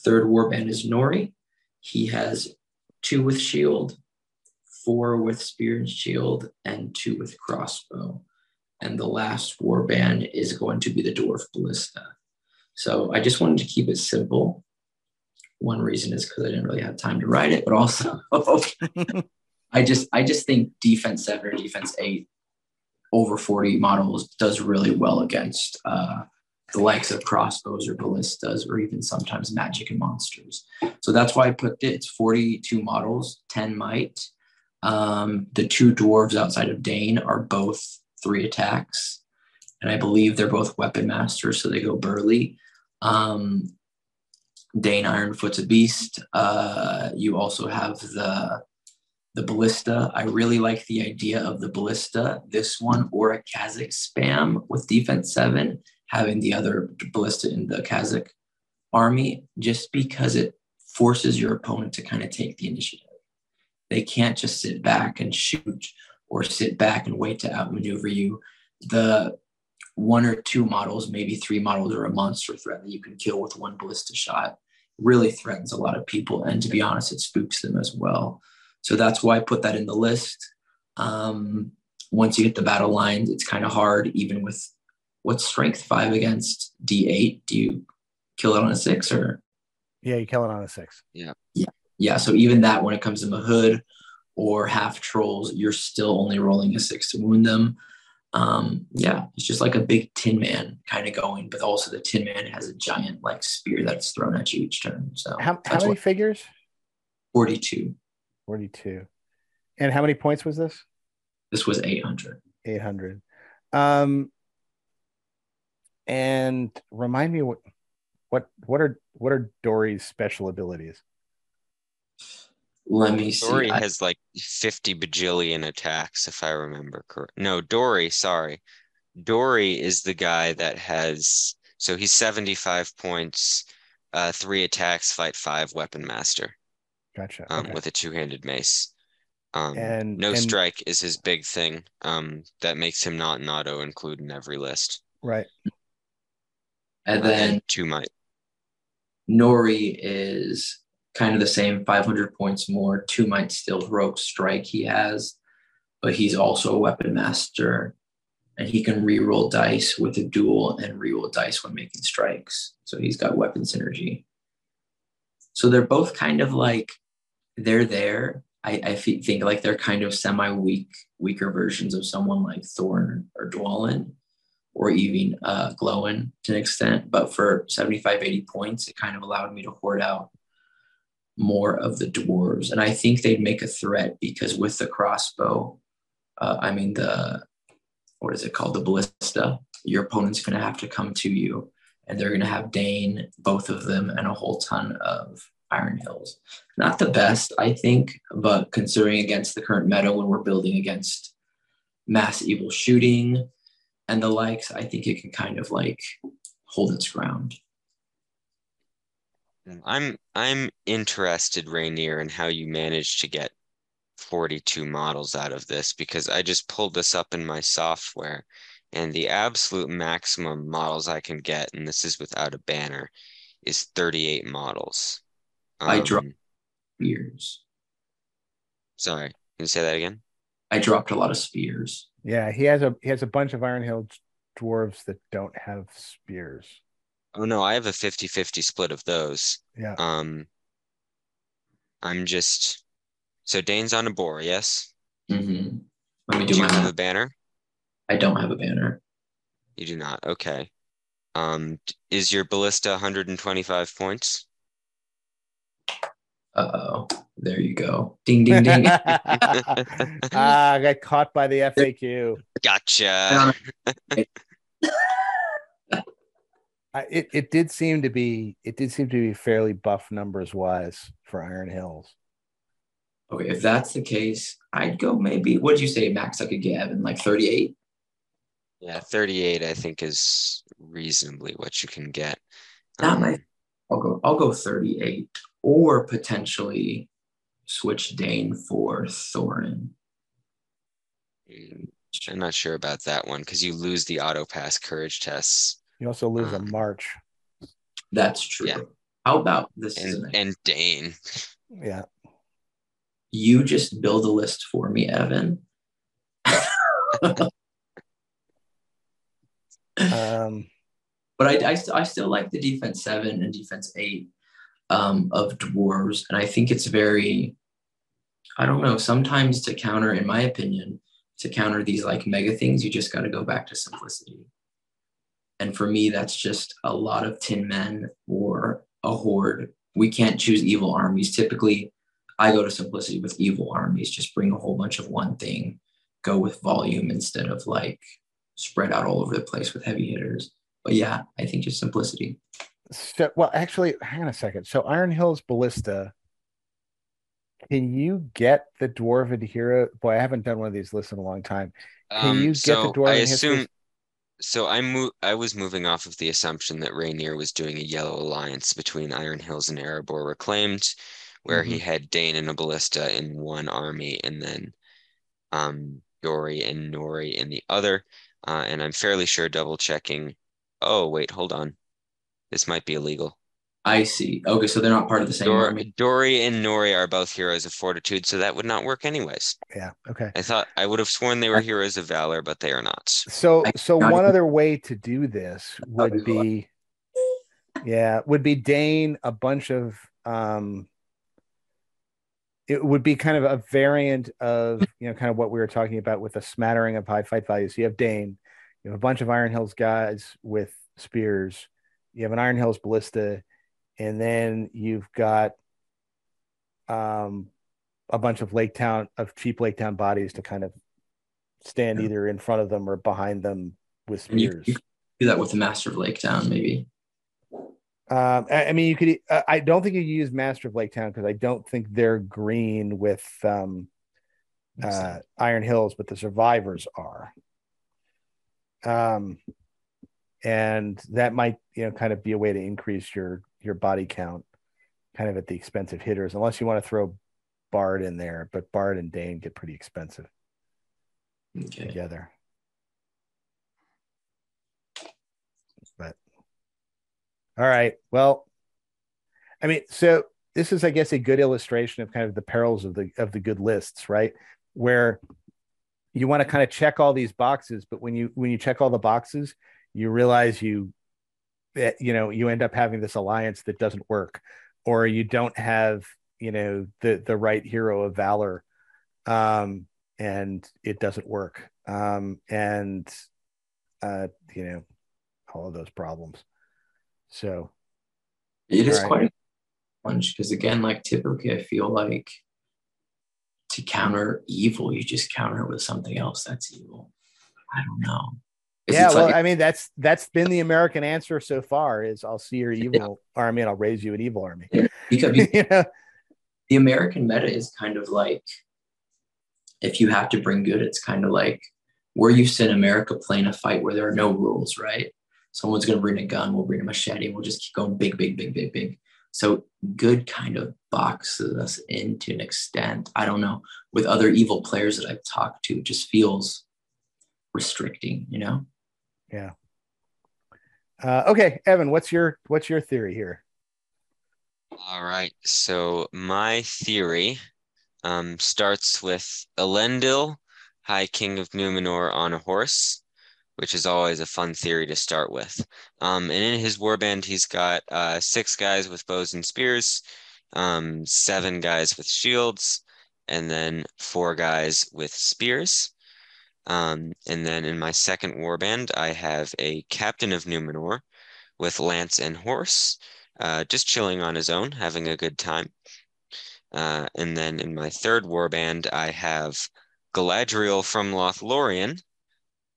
Third warband is Nori. He has two with shield, four with spear and shield, and two with crossbow. And the last warband is going to be the dwarf ballista. So I just wanted to keep it simple. One reason is because I didn't really have time to write it, but also I just I just think defense seven or defense eight over 40 models does really well against uh, the likes of crossbows or ballistas or even sometimes magic and monsters. So that's why I put it. It's 42 models, 10 might, um, the two dwarves outside of Dáin are both three attacks, and I believe they're both weapon masters, so they go burly. Um, Dáin Ironfoot's a beast. Uh, you also have the the ballista. I really like the idea of the ballista. This one or a Khazad spam with defense seven, having the other ballista in the Khazad army, just because it forces your opponent to kind of take the initiative. They can't just sit back and shoot or sit back and wait to outmaneuver you. The one or two models, maybe three models, or a monster threat that you can kill with one ballista shot. Really threatens a lot of people, and to be honest, it spooks them as well. So that's why I put that in the list. Um, once you hit the battle lines, it's kind of hard, even with what's strength five against D8. Do you kill it on a six or? Yeah, you kill it on a six. Yeah. Yeah yeah, so even that when it comes to Mahud or half trolls, you're still only rolling a six to wound them. Um, yeah, it's just like a big tin man kind of going, but also the tin man has a giant like spear that's thrown at you each turn. So how, how many figures? 42. 42. And how many points was this? This was 800. 800. Um, and remind me what, what, what are, what are Dori's special abilities? Let me see. Dori I... has like 50 bajillion attacks, if I remember correct. No, Dori, sorry. Dori is the guy that has, so he's 75 points, uh, three attacks, fight five, weapon master. Gotcha. Um, okay. With a two handed mace. Um, and no and, strike is his big thing. Um, that makes him not an auto include in every list. Right. And then and two might. Nori is kind of the same 500 points more. Two might still heroic strike he has, but he's also a weapon master and he can reroll dice with a duel and reroll dice when making strikes. So he's got weapon synergy. So they're both kind of like they're there. I, think like they're kind of semi weak, weaker versions of someone like Thorin or Dwalin or even uh, Glóin to an extent. But for 75, 80 points, it kind of allowed me to hoard out more of the dwarves. And I think they'd make a threat because with the crossbow, uh, I mean, the what is it called? The ballista, your opponent's going to have to come to you and they're going to have Dáin, both of them, and a whole ton of Iron Hills. Not the best, I think, but considering against the current meta when we're building against mass evil shooting and the likes, I think it can kind of like hold its ground. I'm I'm interested, Rainier, in how you managed to get 42 models out of this because I just pulled this up in my software and the absolute maximum models I can get, and this is without a banner, is 38 models. Um, I dropped spears. Sorry, can you say that again? I dropped a lot of spears. Yeah, he has a he has a bunch of Iron Hill dwarves that don't have spears. Oh no, I have a 50-50 split of those. Yeah. Um I'm just so Dáin's on a boar, yes? Mm-hmm. Let me Do do you my have a banner? I don't have a banner. You do not. Okay. Um, is your ballista 125 points? Uh oh. There you go. Ding ding ding. ah, I got caught by the FAQ. Gotcha. I, it it did seem to be it did seem to be fairly buff numbers wise for Iron Hills. okay, if that's the case, I'd go maybe. What'd you say, max? I could get Evan like 38. Yeah, 38 I think is reasonably what you can get. Not Um, my. I'll go. I'll go 38, or potentially switch Dáin for Thorin. I'm not sure about that one because you lose the auto pass courage tests You also lose a Um, march. That's true. Yeah. How about this? and and Dáin. Yeah. you just build a list for me, Evan. Um, but I, I, st- I still like the defense seven and defense eight um, of dwarves. And I think it's very, I don't know, sometimes to counter, in my opinion, to counter these like mega things, you just got to go back to simplicity. And for me, that's just a lot of tin men or a horde. We can't choose evil armies. Typically, I go to simplicity with evil armies, just bring a whole bunch of one thing, go with volume instead of like spread out all over the place with heavy hitters. But yeah, I think just simplicity. So, well, actually, hang on a second. So Iron Hills Ballista. Can you get the dwarven hero? Boy, I haven't done one of these lists in a long time. Can Um, you get so the dwarven hero? I history? assume so I mo I was moving off of the assumption that Rainier was doing a yellow alliance between Iron Hills and Erebor Reclaimed, where he Mm-hmm. had Dáin and a ballista in one army and then um Dori and Nori in the other. Uh, and I'm fairly sure double checking. Oh, wait, hold on. This might be illegal. I see. Okay, so they're not part of the same Dor army. Dori and Nori are both heroes of fortitude, so that would not work anyways. Yeah. Okay. I thought I would have sworn they were heroes of valor, but they are not. So I- so not one even- other way to do this would be yeah, would be Dáin a bunch of um it would be kind of a variant of you know kind of what we were talking about with a smattering of high fight values. You have Dáin, you have a bunch of Iron Hills guys with spears, you have an Iron Hills ballista, and then you've got um a bunch of Lake Town of cheap Lake Town bodies to kind of stand Yeah. either in front of them or behind them with you, spears. you could do that with the Master of Lake Town, maybe. Um, I, I mean, you could. Uh, I don't think you use Master of Lake Town because I don't think they're green with um, uh, Iron Hills, but the survivors are. Um, and that might, you know, kind of be a way to increase your your body count, kind of at the expense of hitters, unless you want to throw Bard in there. But Bard and Dáin get pretty expensive okay. together. But all right, well, I mean, so this is, I guess, a good illustration of kind of the perils of the of the good lists, right? Where you want to kind of check all these boxes, but when you when you check all the boxes, you realize you you know you end up having this alliance that doesn't work, or you don't have you know the the right hero of valor, um, and it doesn't work, um, and uh, you know all of those problems. So It is Alright. quite a challenge because, again, like typically, I feel like to counter evil, you just counter it with something else that's evil. I don't know. Yeah, well, like- I mean that's that's been the American answer so far is I'll see your evil army and I'll raise you an evil army. because you know? the American meta is kind of like if you have to bring good, it's kind of like we're used to in America playing a fight where there are no rules, right? Someone's going to bring a gun, we'll bring a machete, we'll just keep going big, big, big, big, big. So good kind of boxes us in to an extent. I don't know. With other evil players that I've talked to, it just feels restricting, you know? Uh, okay, Evan, what's your what's your theory here? All right. So my theory um, starts with Elendil, High King of Numenor on a horse, which is always a fun theory to start with. Um, and in his warband, he's got uh, six guys with bows and spears, um, seven guys with shields, and then four guys with spears. Um, and then in my second warband, I have a captain of Numenor with lance and horse, uh, just chilling on his own, having a good time. Uh, and then in my third warband, I have Galadriel from Lothlorien,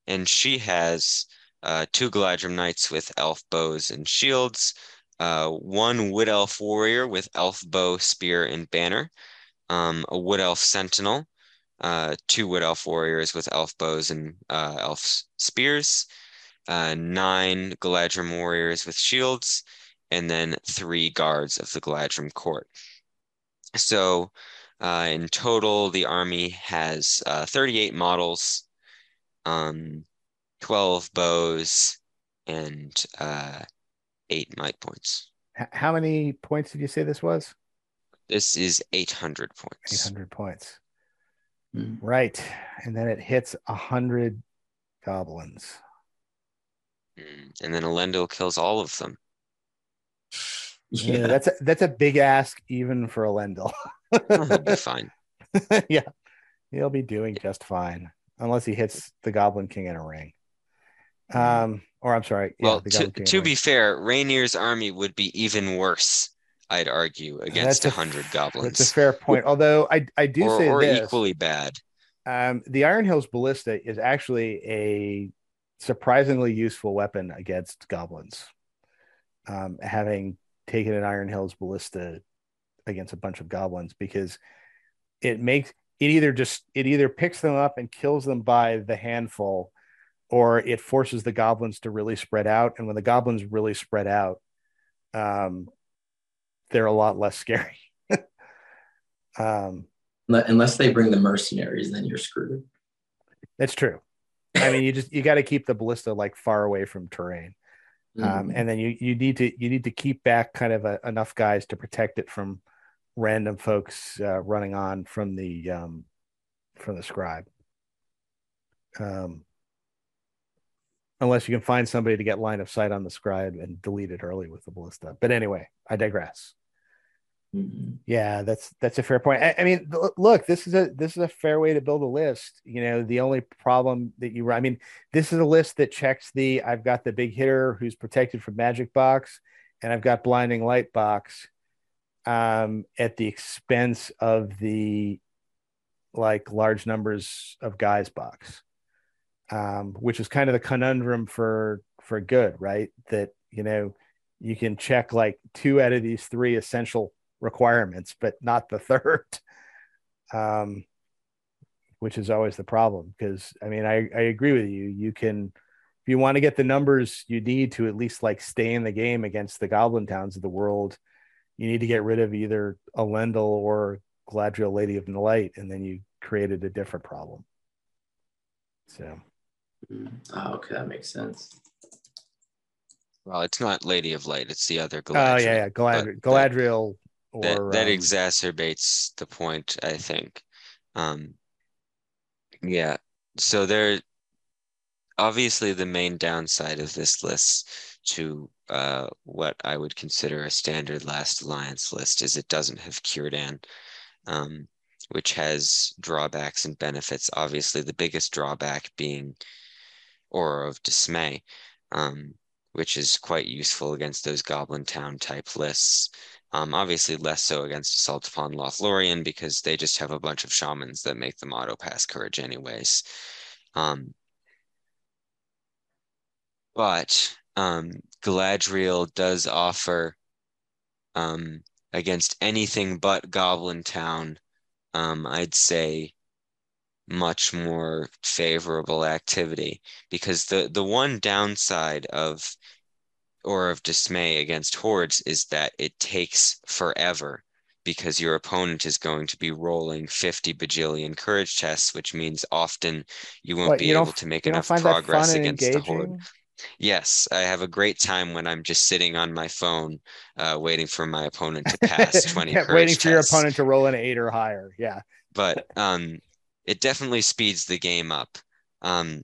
and she has uh, two Galadrim knights with elf bows and shields, uh, one wood elf warrior with elf bow, spear, and banner, um, a wood elf sentinel, uh, two wood elf warriors with elf bows and uh, elf spears, uh, nine Galadrim warriors with shields, and then three guards of the Galadrim court. So uh, in total, the army has uh, 38 models, um, 12 bows, and uh, eight might points. How many points did you say this was? This is 800 points. 800 points. Mm. Right. And then it hits a 100 goblins. Mm. And then Elendil kills all of them. Yeah, yeah that's a, that's a big ask even for Elendil. He'll be fine. yeah, he'll be doing just fine unless he hits the Goblin King in a ring. Um, or I'm sorry. Well, yeah, to, to be fair, Rainier's army would be even worse. I'd argue against a hundred goblins. That's a fair point. Although I I do or, say or this, equally bad. Um, the Iron Hills ballista is actually a surprisingly useful weapon against goblins. Um, having taken an Iron Hills ballista against a bunch of goblins because it makes it either just it either picks them up and kills them by the handful or it forces the goblins to really spread out and when the goblins really spread out um they're a lot less scary um unless they bring the mercenaries then you're screwed that's true i mean you just you got to keep the ballista like far away from terrain um, mm-hmm. um, and then you you need to you need to keep back kind of a, enough guys to protect it from random folks uh, running on from the um, from the scribe. Um, unless you can find somebody to get line of sight on the scribe and delete it early with the ballista. But anyway, I digress. Mm-hmm. Yeah, that's that's a fair point. I, I, mean, look, this is a this is a fair way to build a list. You know, the only problem that you, I mean, this is a list that checks the I've got the big hitter who's protected from magic box, and I've got blinding light box, um, at the expense of the like large numbers of guys box, um, which is kind of the conundrum for for good, right? That you know you can check like two out of these three essential requirements, but not the third. Um, which is always the problem because I mean I, I agree with you. You can if you want to get the numbers you need to at least like stay in the game against the goblin towns of the world you need to get rid of either a Elendil or Galadriel, Lady of the Light, and then you created a different problem. So, oh, okay, that makes sense. Well, it's not Lady of Light; it's the other Galadriel. Oh yeah, yeah, Galad- Galadriel. That, or, that um, exacerbates the point, I think. Um, yeah, so there. Obviously, the main downside of this list to uh, what I would consider a standard last alliance list is it doesn't have Círdan, um, which has drawbacks and benefits. Obviously, the biggest drawback being Aura of Dismay, um, which is quite useful against those Goblin Town type lists. Um, obviously, less so against Assault upon Lothlorien because they just have a bunch of shamans that make them auto pass courage, anyways. Um, but um, Galadriel does offer um, against anything but Goblin Town, um, I'd say much more favorable activity because the the one downside of Aura of Dismay against hordes is that it takes forever because your opponent is going to be rolling 50 bajillion courage tests, which means often you won't what, be able to make enough progress against engaging? the horde. Yes, I have a great time when I'm just sitting on my phone, uh, waiting for my opponent to pass 20 yeah, waiting for tests. your opponent to roll an eight or higher. Yeah. But um, it definitely speeds the game up. Um,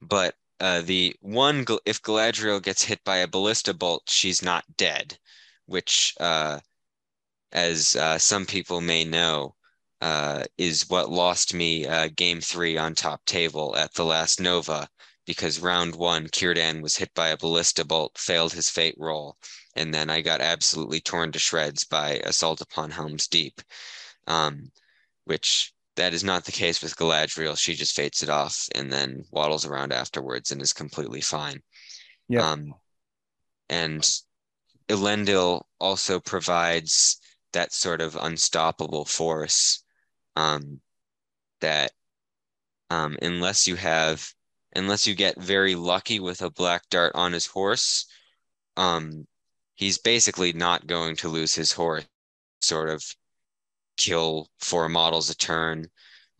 but uh, the one, if Galadriel gets hit by a ballista bolt, she's not dead, which, uh, as uh, some people may know, uh, is what lost me uh, game three on top table at the last Nova because round one, Círdan was hit by a ballista bolt, failed his fate roll, and then I got absolutely torn to shreds by Assault upon Helm's Deep, um, which that is not the case with Galadriel. She just fates it off and then waddles around afterwards and is completely fine. Yeah. Um, and Elendil also provides that sort of unstoppable force um, that um, unless you have unless you get very lucky with a black dart on his horse um, he's basically not going to lose his horse sort of kill four models a turn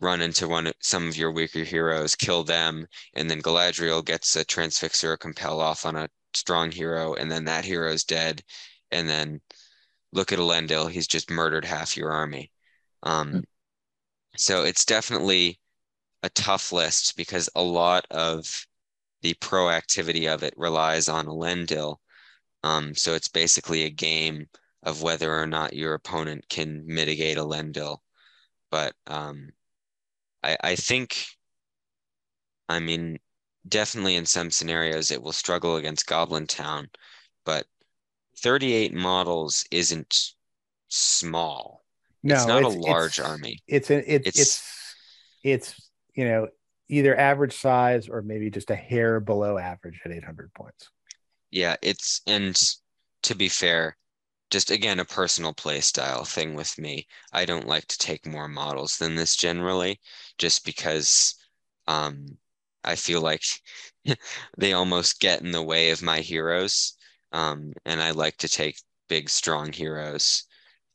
run into one some of your weaker heroes kill them and then galadriel gets a transfix or a compel off on a strong hero and then that hero is dead and then look at Elendil, he's just murdered half your army. Um, mm-hmm. So it's definitely a tough list because a lot of the proactivity of it relies on Elendil. Um, so it's basically a game of whether or not your opponent can mitigate Elendil. But um, I, I think, I mean, definitely in some scenarios it will struggle against Goblin Town, but 38 models isn't small. No, it's not it's, a large it's, army. It's an it, it's, it's it's you know either average size or maybe just a hair below average at 800 points. Yeah, it's and to be fair, just again a personal play style thing with me. I don't like to take more models than this generally, just because um, I feel like they almost get in the way of my heroes. Um, and I like to take big, strong heroes.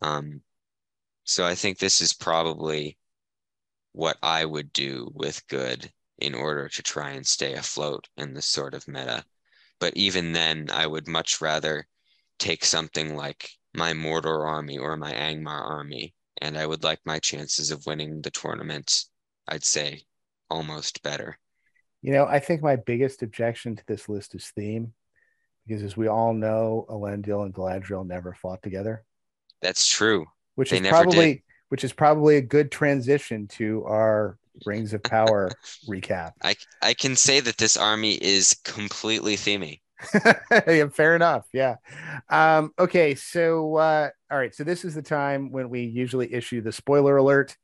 Um, so I think this is probably what I would do with good in order to try and stay afloat in this sort of meta. But even then, I would much rather take something like my Mordor army or my Angmar army, and I would like my chances of winning the tournament, I'd say, almost better. You know, I think my biggest objection to this list is theme because as we all know, Elendil and Galadriel never fought together. That's true. Which they is probably did. which is probably a good transition to our Rings of Power recap. I I can say that this army is completely themey. yeah, fair enough. Yeah. Um, okay. So, uh, all right. So this is the time when we usually issue the spoiler alert.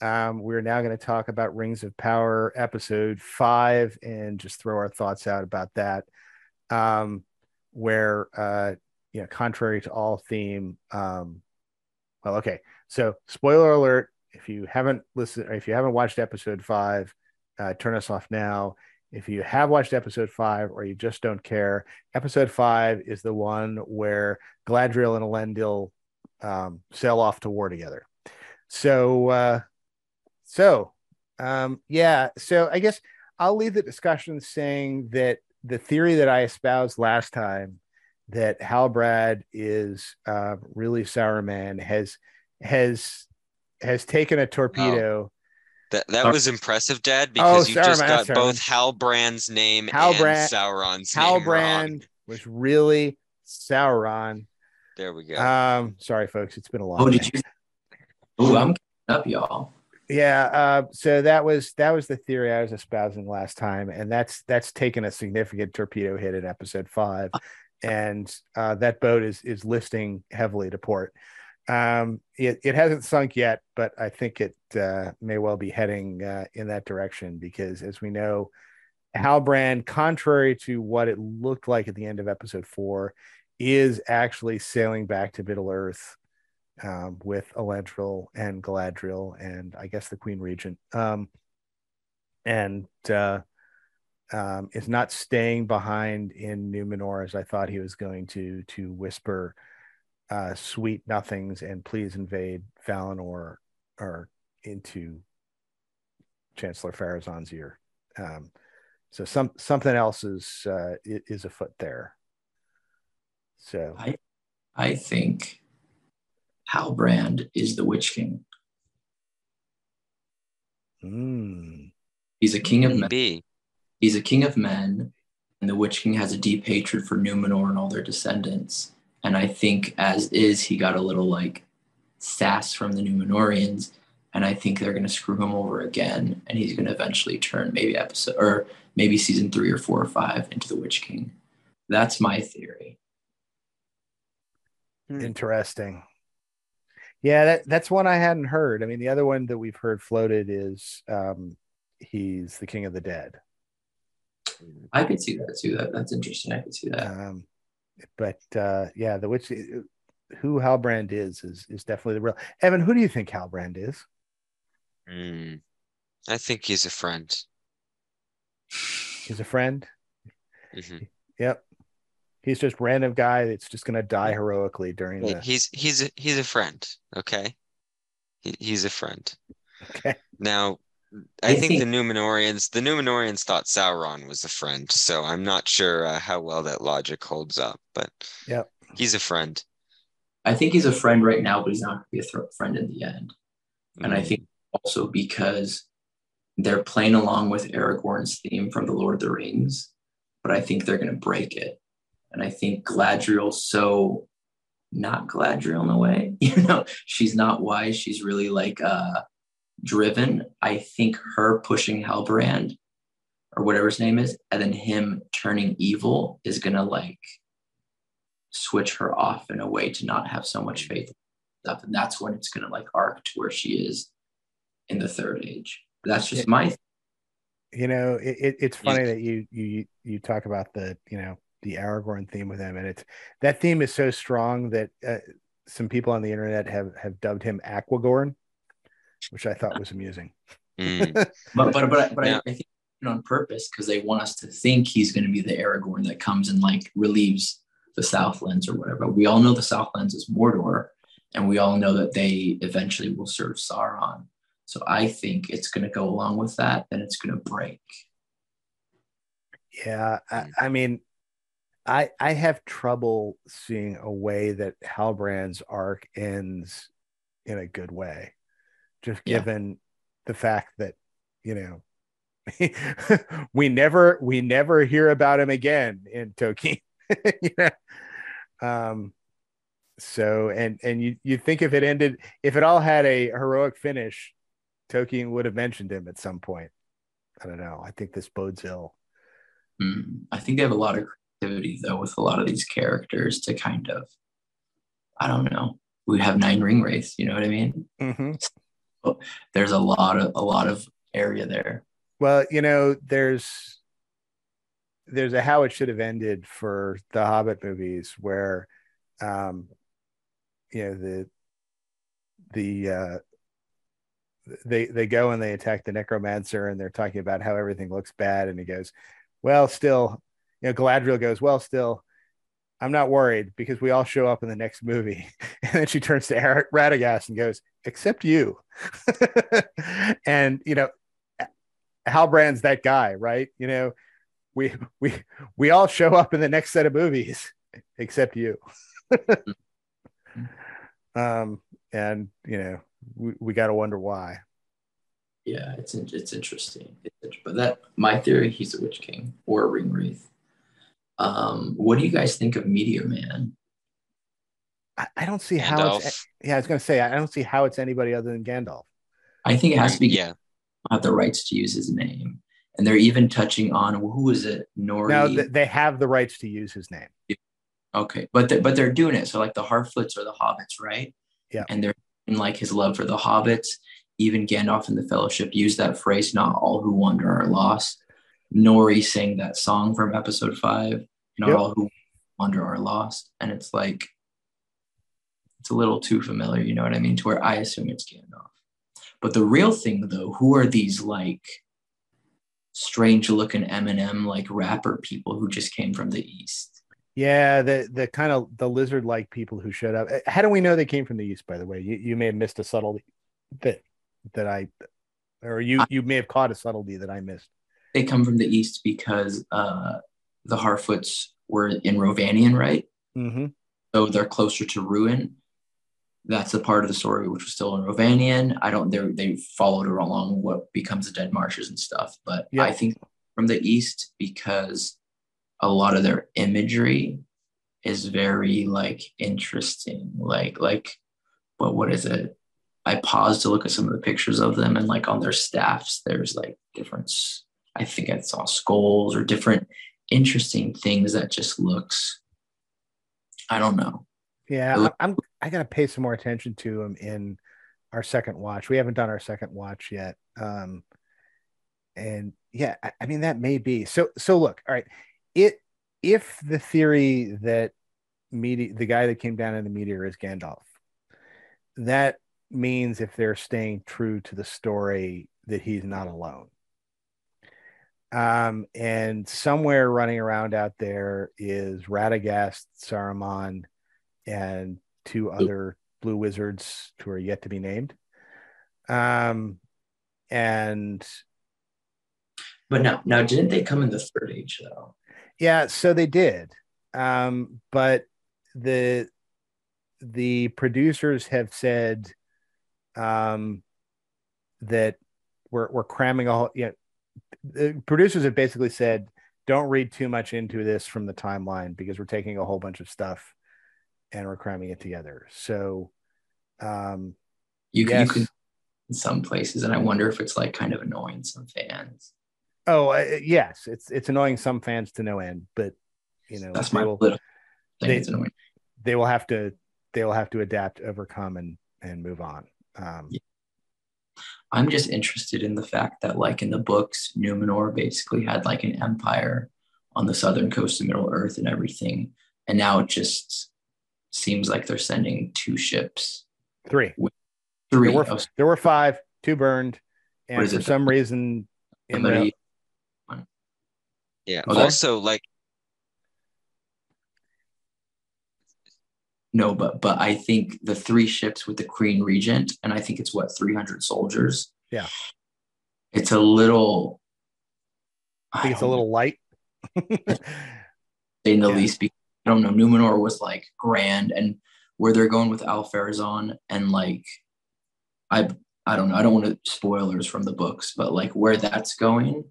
Um, we're now going to talk about Rings of Power episode five and just throw our thoughts out about that. Um, where uh you know contrary to all theme um well okay so spoiler alert if you haven't listened if you haven't watched episode five uh, turn us off now if you have watched episode five or you just don't care episode five is the one where Galadriel and Elendil um, sail off to war together so uh so um yeah so i guess i'll leave the discussion saying that the theory that I espoused last time that Halbrand is uh, really Saruman has has has taken a torpedo. Oh. That that was impressive, Dad, because oh, you Saruman, just got Saruman. both Halbrand's name Halbrand, and Sauron's Halbrand name wrong. was really Sauron. There we go. Um, sorry, folks, it's been a long. Oh, did you? Oh, I'm up, y'all yeah uh, so that was that was the theory i was espousing last time and that's that's taken a significant torpedo hit in episode five and uh, that boat is is listing heavily to port um, it, it hasn't sunk yet but i think it uh, may well be heading uh, in that direction because as we know halbrand contrary to what it looked like at the end of episode four is actually sailing back to middle earth um, with Elendil and Galadriel and I guess the Queen Regent. Um, and uh, um, is not staying behind in Numenor as I thought he was going to to whisper uh, sweet nothings and please invade Valinor or into Chancellor Pharazôn's ear. Um, so some something else is uh, is afoot there. So I I think Halbrand is the Witch King. Mm. He's a king of men. He's a king of men, and the Witch King has a deep hatred for Numenor and all their descendants. And I think, as is, he got a little like sass from the Numenoreans, and I think they're going to screw him over again, and he's going to eventually turn maybe episode or maybe season three or four or five into the Witch King. That's my theory. Hmm. Interesting. Yeah, that, that's one I hadn't heard. I mean, the other one that we've heard floated is um, he's the king of the dead. I could see that too. That that's interesting. I could see that. Um, but uh, yeah, the witch, who Halbrand is, is is definitely the real. Evan, who do you think Halbrand is? Mm, I think he's a friend. He's a friend. Mm-hmm. Yep. He's just random guy that's just gonna die heroically during the. He's he's a, he's a friend. Okay. He, he's a friend. Okay. Now, I, I think, think, the Numenoreans the Numenoreans thought Sauron was a friend, so I'm not sure uh, how well that logic holds up. But yeah, he's a friend. I think he's a friend right now, but he's not going to be a friend in the end. Mm-hmm. And I mm. think also because they're playing along with Aragorn's theme from the Lord of the Rings, but I think they're going to break it. And I think Galadriel's so not Galadriel in a way, you know, she's not wise. She's really like uh, driven. I think her pushing Halbrand or whatever his name is, and then him turning evil is to like switch her off in a way to not have so much faith stuff. And that's when it's to like arc to where she is in the third age. That's just my. You know, it, it, it's funny yeah. that you you you talk about the you know the Aragorn theme with him, and it's that theme is so strong that uh, some people on the internet have have dubbed him Aquagorn, which I thought was amusing. Mm. but but but, but yeah. I, I, think on purpose because they want us to think he's going to be the Aragorn that comes and like relieves the Southlands or whatever. We all know the Southlands is Mordor, and we all know that they eventually will serve Sauron. So I think it's going to go along with that, and it's going to break. Yeah, I, hmm. I, mean, I I have trouble seeing a way that Halbrand's arc ends in a good way, just given yeah. the fact that you know we never we never hear about him again in Tolkien. you know? Um, so and and you you think if it ended if it all had a heroic finish Tolkien would have mentioned him at some point. I don't know. I think this bodes ill. Mm, I think they have a lot of creativity though with a lot of these characters to kind of, I don't know. We have nine ring wraiths. You know what I mean? Mm-hmm. There's a lot of a lot of area there. Well, you know, there's there's a how it should have ended for the Hobbit movies where, um, you know the the uh, they they go and they attack the necromancer and they're talking about how everything looks bad and he goes well still you know galadriel goes well still i'm not worried because we all show up in the next movie and then she turns to Eric radagast and goes except you and you know halbrand's that guy right you know we we we all show up in the next set of movies except you um and you know we, we got to wonder why. Yeah, it's it's interesting. But that my theory, he's a Witch King or a Ring Wraith. Um, what do you guys think of Meteor Man? I, I don't see Gandalf. how. It's, yeah, I was going to say I don't see how it's anybody other than Gandalf. I think it has to be. Yeah, have the rights to use his name, and they're even touching on who is it? Nori. No, they have the rights to use his name. Okay, but they, but they're doing it. So like the Harfoots or the Hobbits, right? Yeah, and they're and like his love for the hobbits. Even Gandalf and the Fellowship use that phrase, not all who wander are lost. Nori sang that song from episode five, not yep. all who wander are lost. And it's like, it's a little too familiar, you know what I mean? To where I assume it's Gandalf. But the real thing, though, who are these like strange looking Eminem like rapper people who just came from the East? Yeah, the the kind of the lizard like people who showed up. How do we know they came from the east? By the way, you, you may have missed a subtlety that that I, or you you may have caught a subtlety that I missed. They come from the east because uh, the Harfoots were in Rhovanion, right? Mm-hmm. So they're closer to Rhûn. That's the part of the story which was still in Rhovanion. I don't. They they followed along what becomes the Dead Marshes and stuff, but I think from the east because a lot of their imagery is very like interesting like like but what is it I paused to look at some of the pictures of them and like on their staffs, there's like different, I think I saw skulls or different interesting things that just looks, I don't know. Yeah, I'm. I gotta pay some more attention to them in our second watch. We haven't done our second watch yet. Um, and yeah, I, I mean that may be so. So look, all right, it if the theory that meteor, the guy that came down in the meteor is Gandalf, that means if they're staying true to the story that he's not alone. Um, and somewhere running around out there is Radagast, Saruman, and two other blue wizards who are yet to be named. Um, and but now, now didn't they come in the third age though? Yeah, so they did. Um, but the the producers have said um, that we're we're cramming all. You know, the producers have basically said, don't read too much into this from the timeline because we're taking a whole bunch of stuff and we're cramming it together. So, um, you can, yes. you can in some places, and I wonder if it's like kind of annoying some fans. Oh uh, yes, it's it's annoying some fans to no end, but you know that's my will, little they, they will have to they will have to adapt, overcome, and and move on. Um, yeah. I'm just interested in the fact that, like in the books, Numenor basically had like an empire on the southern coast of Middle Earth and everything, and now it just seems like they're sending two ships. Three. Three. There were, oh, there were five, two burned, and for some reason, in the, yeah. Oh, okay. Also, like no, but but I think the three ships with the Queen Regent, and I think it's what three hundred soldiers. Yeah, it's a little. I think I it's a little light. in the yeah. least, because I don't know. Numenor was like grand, and where they're going with Ar-Pharazôn, and like, I I don't know. I don't want to spoilers from the books, but like where that's going,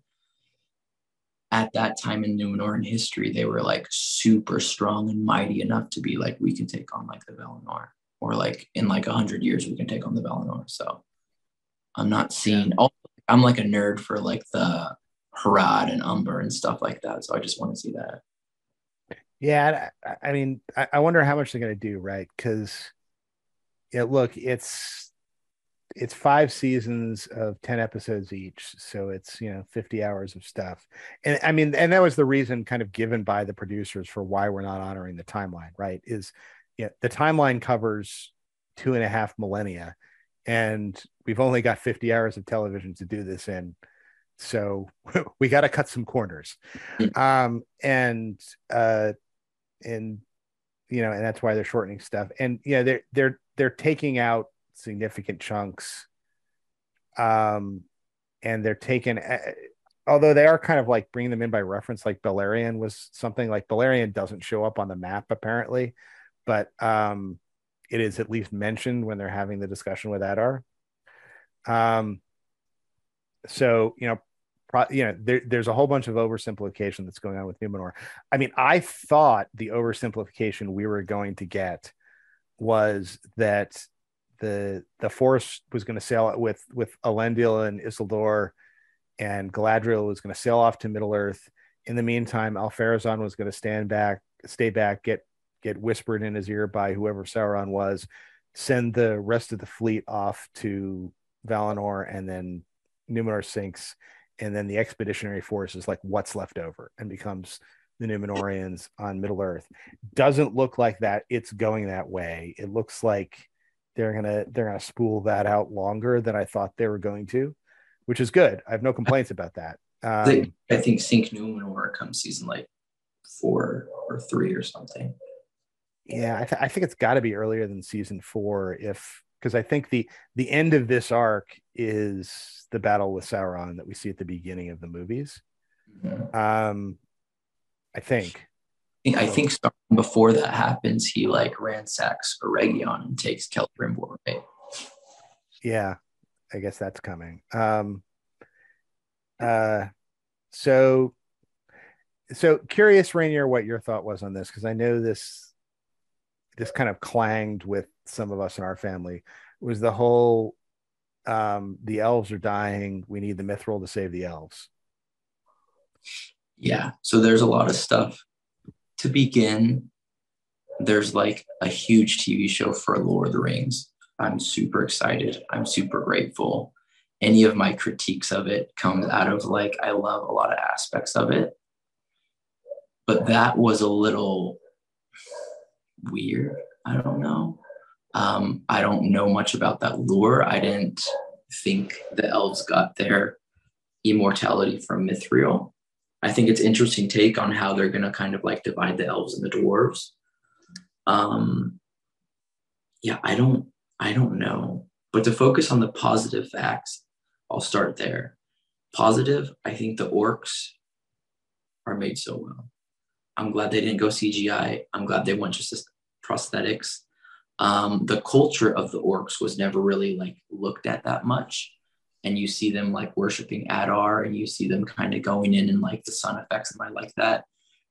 at that time in Numenor in history, they were like super strong and mighty enough to be like, we can take on like the Valinor, or like in like a hundred years, we can take on the Valinor. So I'm not seeing. Yeah. Oh, I'm like a nerd for like the Harad and Umbar and stuff like that. So I just want to see that. Yeah, I, I mean, I, I wonder how much they're going to do, right? Because, yeah, look, it's it's five seasons of 10 episodes each so it's you know 50 hours of stuff. And i mean and that was the reason kind of given by the producers for why we're not honoring the timeline right is yeah the timeline covers two and a half millennia and we've only got 50 hours of television to do this in so we got to cut some corners. Hmm. um and uh and you know and that's why they're shortening stuff. And yeah they're they're they're taking out significant chunks. Um, and they're taken, although they are kind of like bringing them in by reference, like Beleriand was something like Beleriand doesn't show up on the map apparently, but um, it is at least mentioned when they're having the discussion with Adar. Um, so you know, pro, you know, there, there's a whole bunch of oversimplification that's going on with Numenor. I mean, I thought the oversimplification we were going to get was that the the force was going to sail with with Elendil and Isildur, and Galadriel was going to sail off to Middle Earth. In the meantime, Ar-Pharazôn was going to stand back, stay back, get get whispered in his ear by whoever Sauron was, send the rest of the fleet off to Valinor, and then Numenor sinks, and then the expeditionary force is like what's left over and becomes the Numenoreans on Middle Earth. Doesn't look like that. It's going that way. It looks like they're gonna they're gonna spool that out longer than I thought they were going to, which is good. I have no complaints about that. Um, I think Sink Numenor comes season like four or three or something. Yeah, I, th- I think it's got to be earlier than season four, if because I think the the end of this arc is the battle with Sauron that we see at the beginning of the movies. Mm-hmm. Um, I think. I think before that happens, he like ransacks Eregion and takes Celebrimbor, right? Yeah, I guess that's coming. Um, uh, so, so curious, Rainier, what your thought was on this because I know this this kind of clanged with some of us in our family. was the whole um, the elves are dying. We need the mithril to save the elves. Yeah. So there's a lot of stuff. To begin, there's like a huge TV show for Lord of the Rings. I'm super excited. I'm super grateful. Any of my critiques of it comes out of like I love a lot of aspects of it. But that was a little weird. I don't know. Um, I don't know much about that lore. I didn't think the elves got their immortality from Mithril. I think it's interesting take on how they're going to kind of like divide the elves and the dwarves. Um, yeah, I don't, I don't know. But to focus on the positive facts, I'll start there. Positive, I think the orcs are made so well. I'm glad they didn't go CGI. I'm glad they went just prosthetics um, the culture of the orcs was never really like looked at that much and you see them like worshiping adar and you see them kind of going in and like the sun effects and i like that.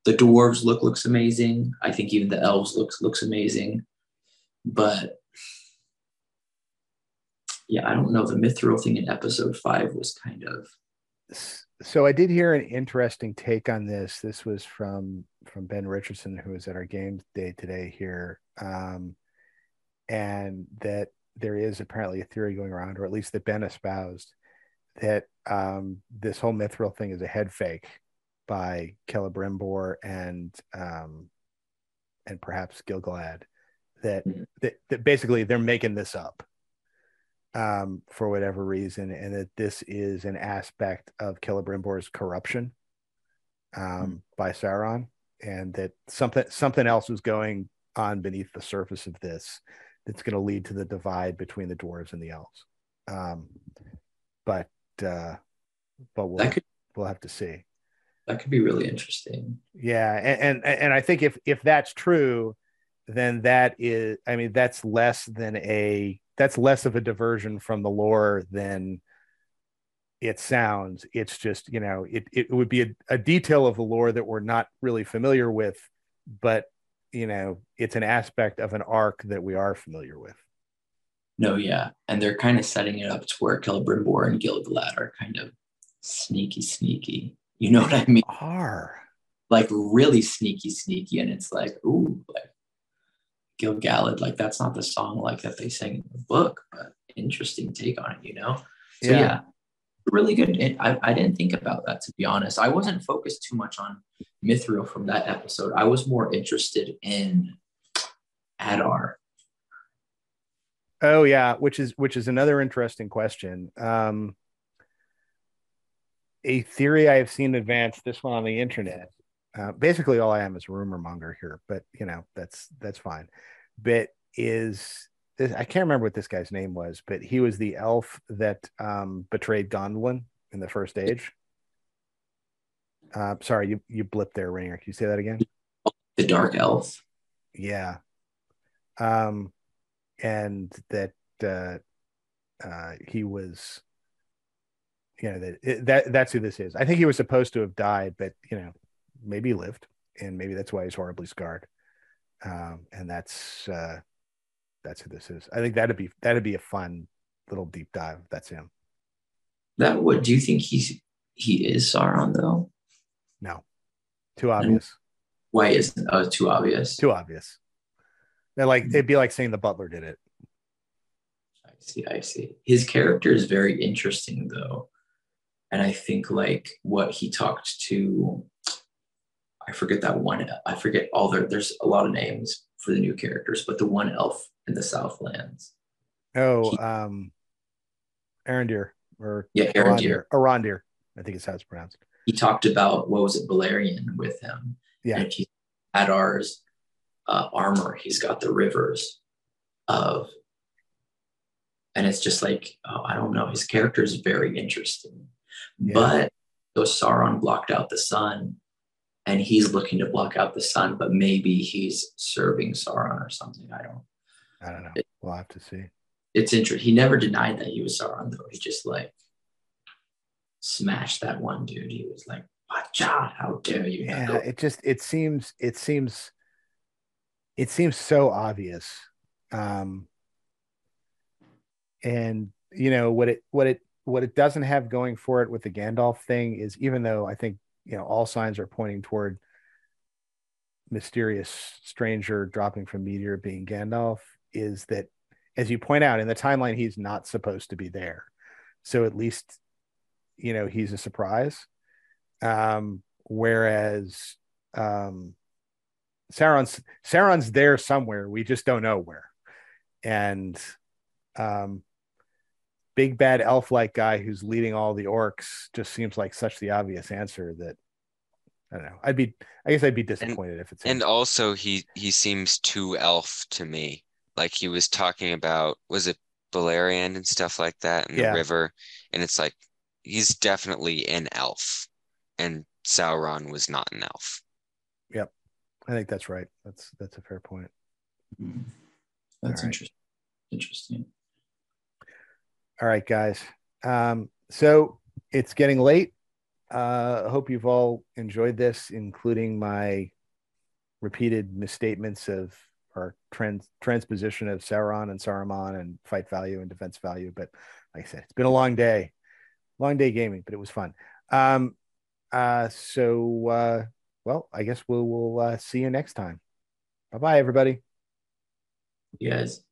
The dwarves look looks amazing. I think even the elves looks looks amazing. But yeah i don't know. The mithril thing in episode five was kind of so i did hear an interesting take on this. This was from from ben richardson who was at our game day today here. Um, and that there is apparently a theory going around, or at least that Ben espoused, that um, this whole mithril thing is a head fake by Celebrimbor and um, and perhaps Gil-galad. That, mm-hmm. that that basically they're making this up um, for whatever reason, and that this is an aspect of Celebrimbor's corruption um, mm-hmm. by Sauron, and that something something else was going on beneath the surface of this that's going to lead to the divide between the dwarves and the elves. Um, but uh, but we'll could, we'll have to see. That could be really interesting. Yeah, and, and and I think if if that's true, then that is, I mean, that's less than a that's less of a diversion from the lore than it sounds. It's just you know it it would be a, a detail of the lore that we're not really familiar with, but you know it's an aspect of an arc that we are familiar with. No yeah. And they're kind of setting it up to where Celebrimbor and Gil-galad are kind of sneaky sneaky. You know what i mean? Are. Like really sneaky sneaky. And it's like ooh like Gil-galad like that's not the song like that they sing in the book but interesting take on it you know? So yeah, yeah. Really good. I, I didn't think about that to be honest. I wasn't focused too much on Mithril from that episode. I was more interested in Adar. Oh yeah, which is which is another interesting question. Um, a theory I have seen advanced. This one on the internet. Uh, basically, all I am is a rumor monger here, but you know that's that's fine. But is this, I can't remember what this guy's name was, but he was the elf that um, betrayed Gondolin in the first age. Uh, sorry, you you blipped there, Rainier. Can you say that again? The dark elf. Yeah. Um, and that uh, uh, he was, you know, that that that's who this is. I think he was supposed to have died, but you know, maybe he lived, and maybe that's why he's horribly scarred. Um, and that's uh, that's who this is. I think that'd be that'd be a fun little deep dive. That's him. That what Do you think he's he is Sauron though? No, too obvious. why isn't oh too obvious? Too obvious. They're like it'd be like saying the butler did it. I see. I see. His character is very interesting though, and I think like what he talked to. I forget that one. I forget all their. There's a lot of names for the new characters, but the one elf in the Southlands. Oh, he, um, Arondir or yeah, Arondir. Arondir, I think it's how it's pronounced. He talked about what was it, Beleriand with him. Yeah, and he Adar's uh, armor. He's got the rivers of, and it's just like oh, I don't know. His character is very interesting, yeah. but though Sauron blocked out the sun, and he's looking to block out the sun, but maybe he's serving Sauron or something. I don't. I don't know. It, we'll have to see. It's interesting. He never denied that he was Sauron, though. He just like smashed that one dude. He was like, "Watch out! How dare you!" Yeah, it just it seems it seems it seems so obvious. Um, and you know what it what it what it doesn't have going for it with the Gandalf thing is even though I think you know all signs are pointing toward mysterious stranger dropping from meteor being Gandalf is that as you point out in the timeline he's not supposed to be there so at least you know he's a surprise um whereas um Sauron's Sauron's there somewhere we just don't know where and um big bad elf like guy who's leading all the orcs just seems like such the obvious answer that I don't know. I'd be I guess I'd be disappointed and, if it's And also he he seems too elf to me. Like he was talking about was it Beleriand and stuff like that in yeah. the river and it's like he's definitely an elf and Sauron was not an elf. Yep. I think that's right. That's that's a fair point. Mm-hmm. That's right. interesting. Interesting. All right, guys. Um, so it's getting late. Uh, I hope you've all enjoyed this, including my repeated misstatements of our trans- transposition of Sauron and Saruman and fight value and defense value. But like I said, it's been a long day, long day gaming, but it was fun. Um, uh, so, uh, well, I guess we'll, we'll uh, see you next time. Bye bye, everybody. Guys.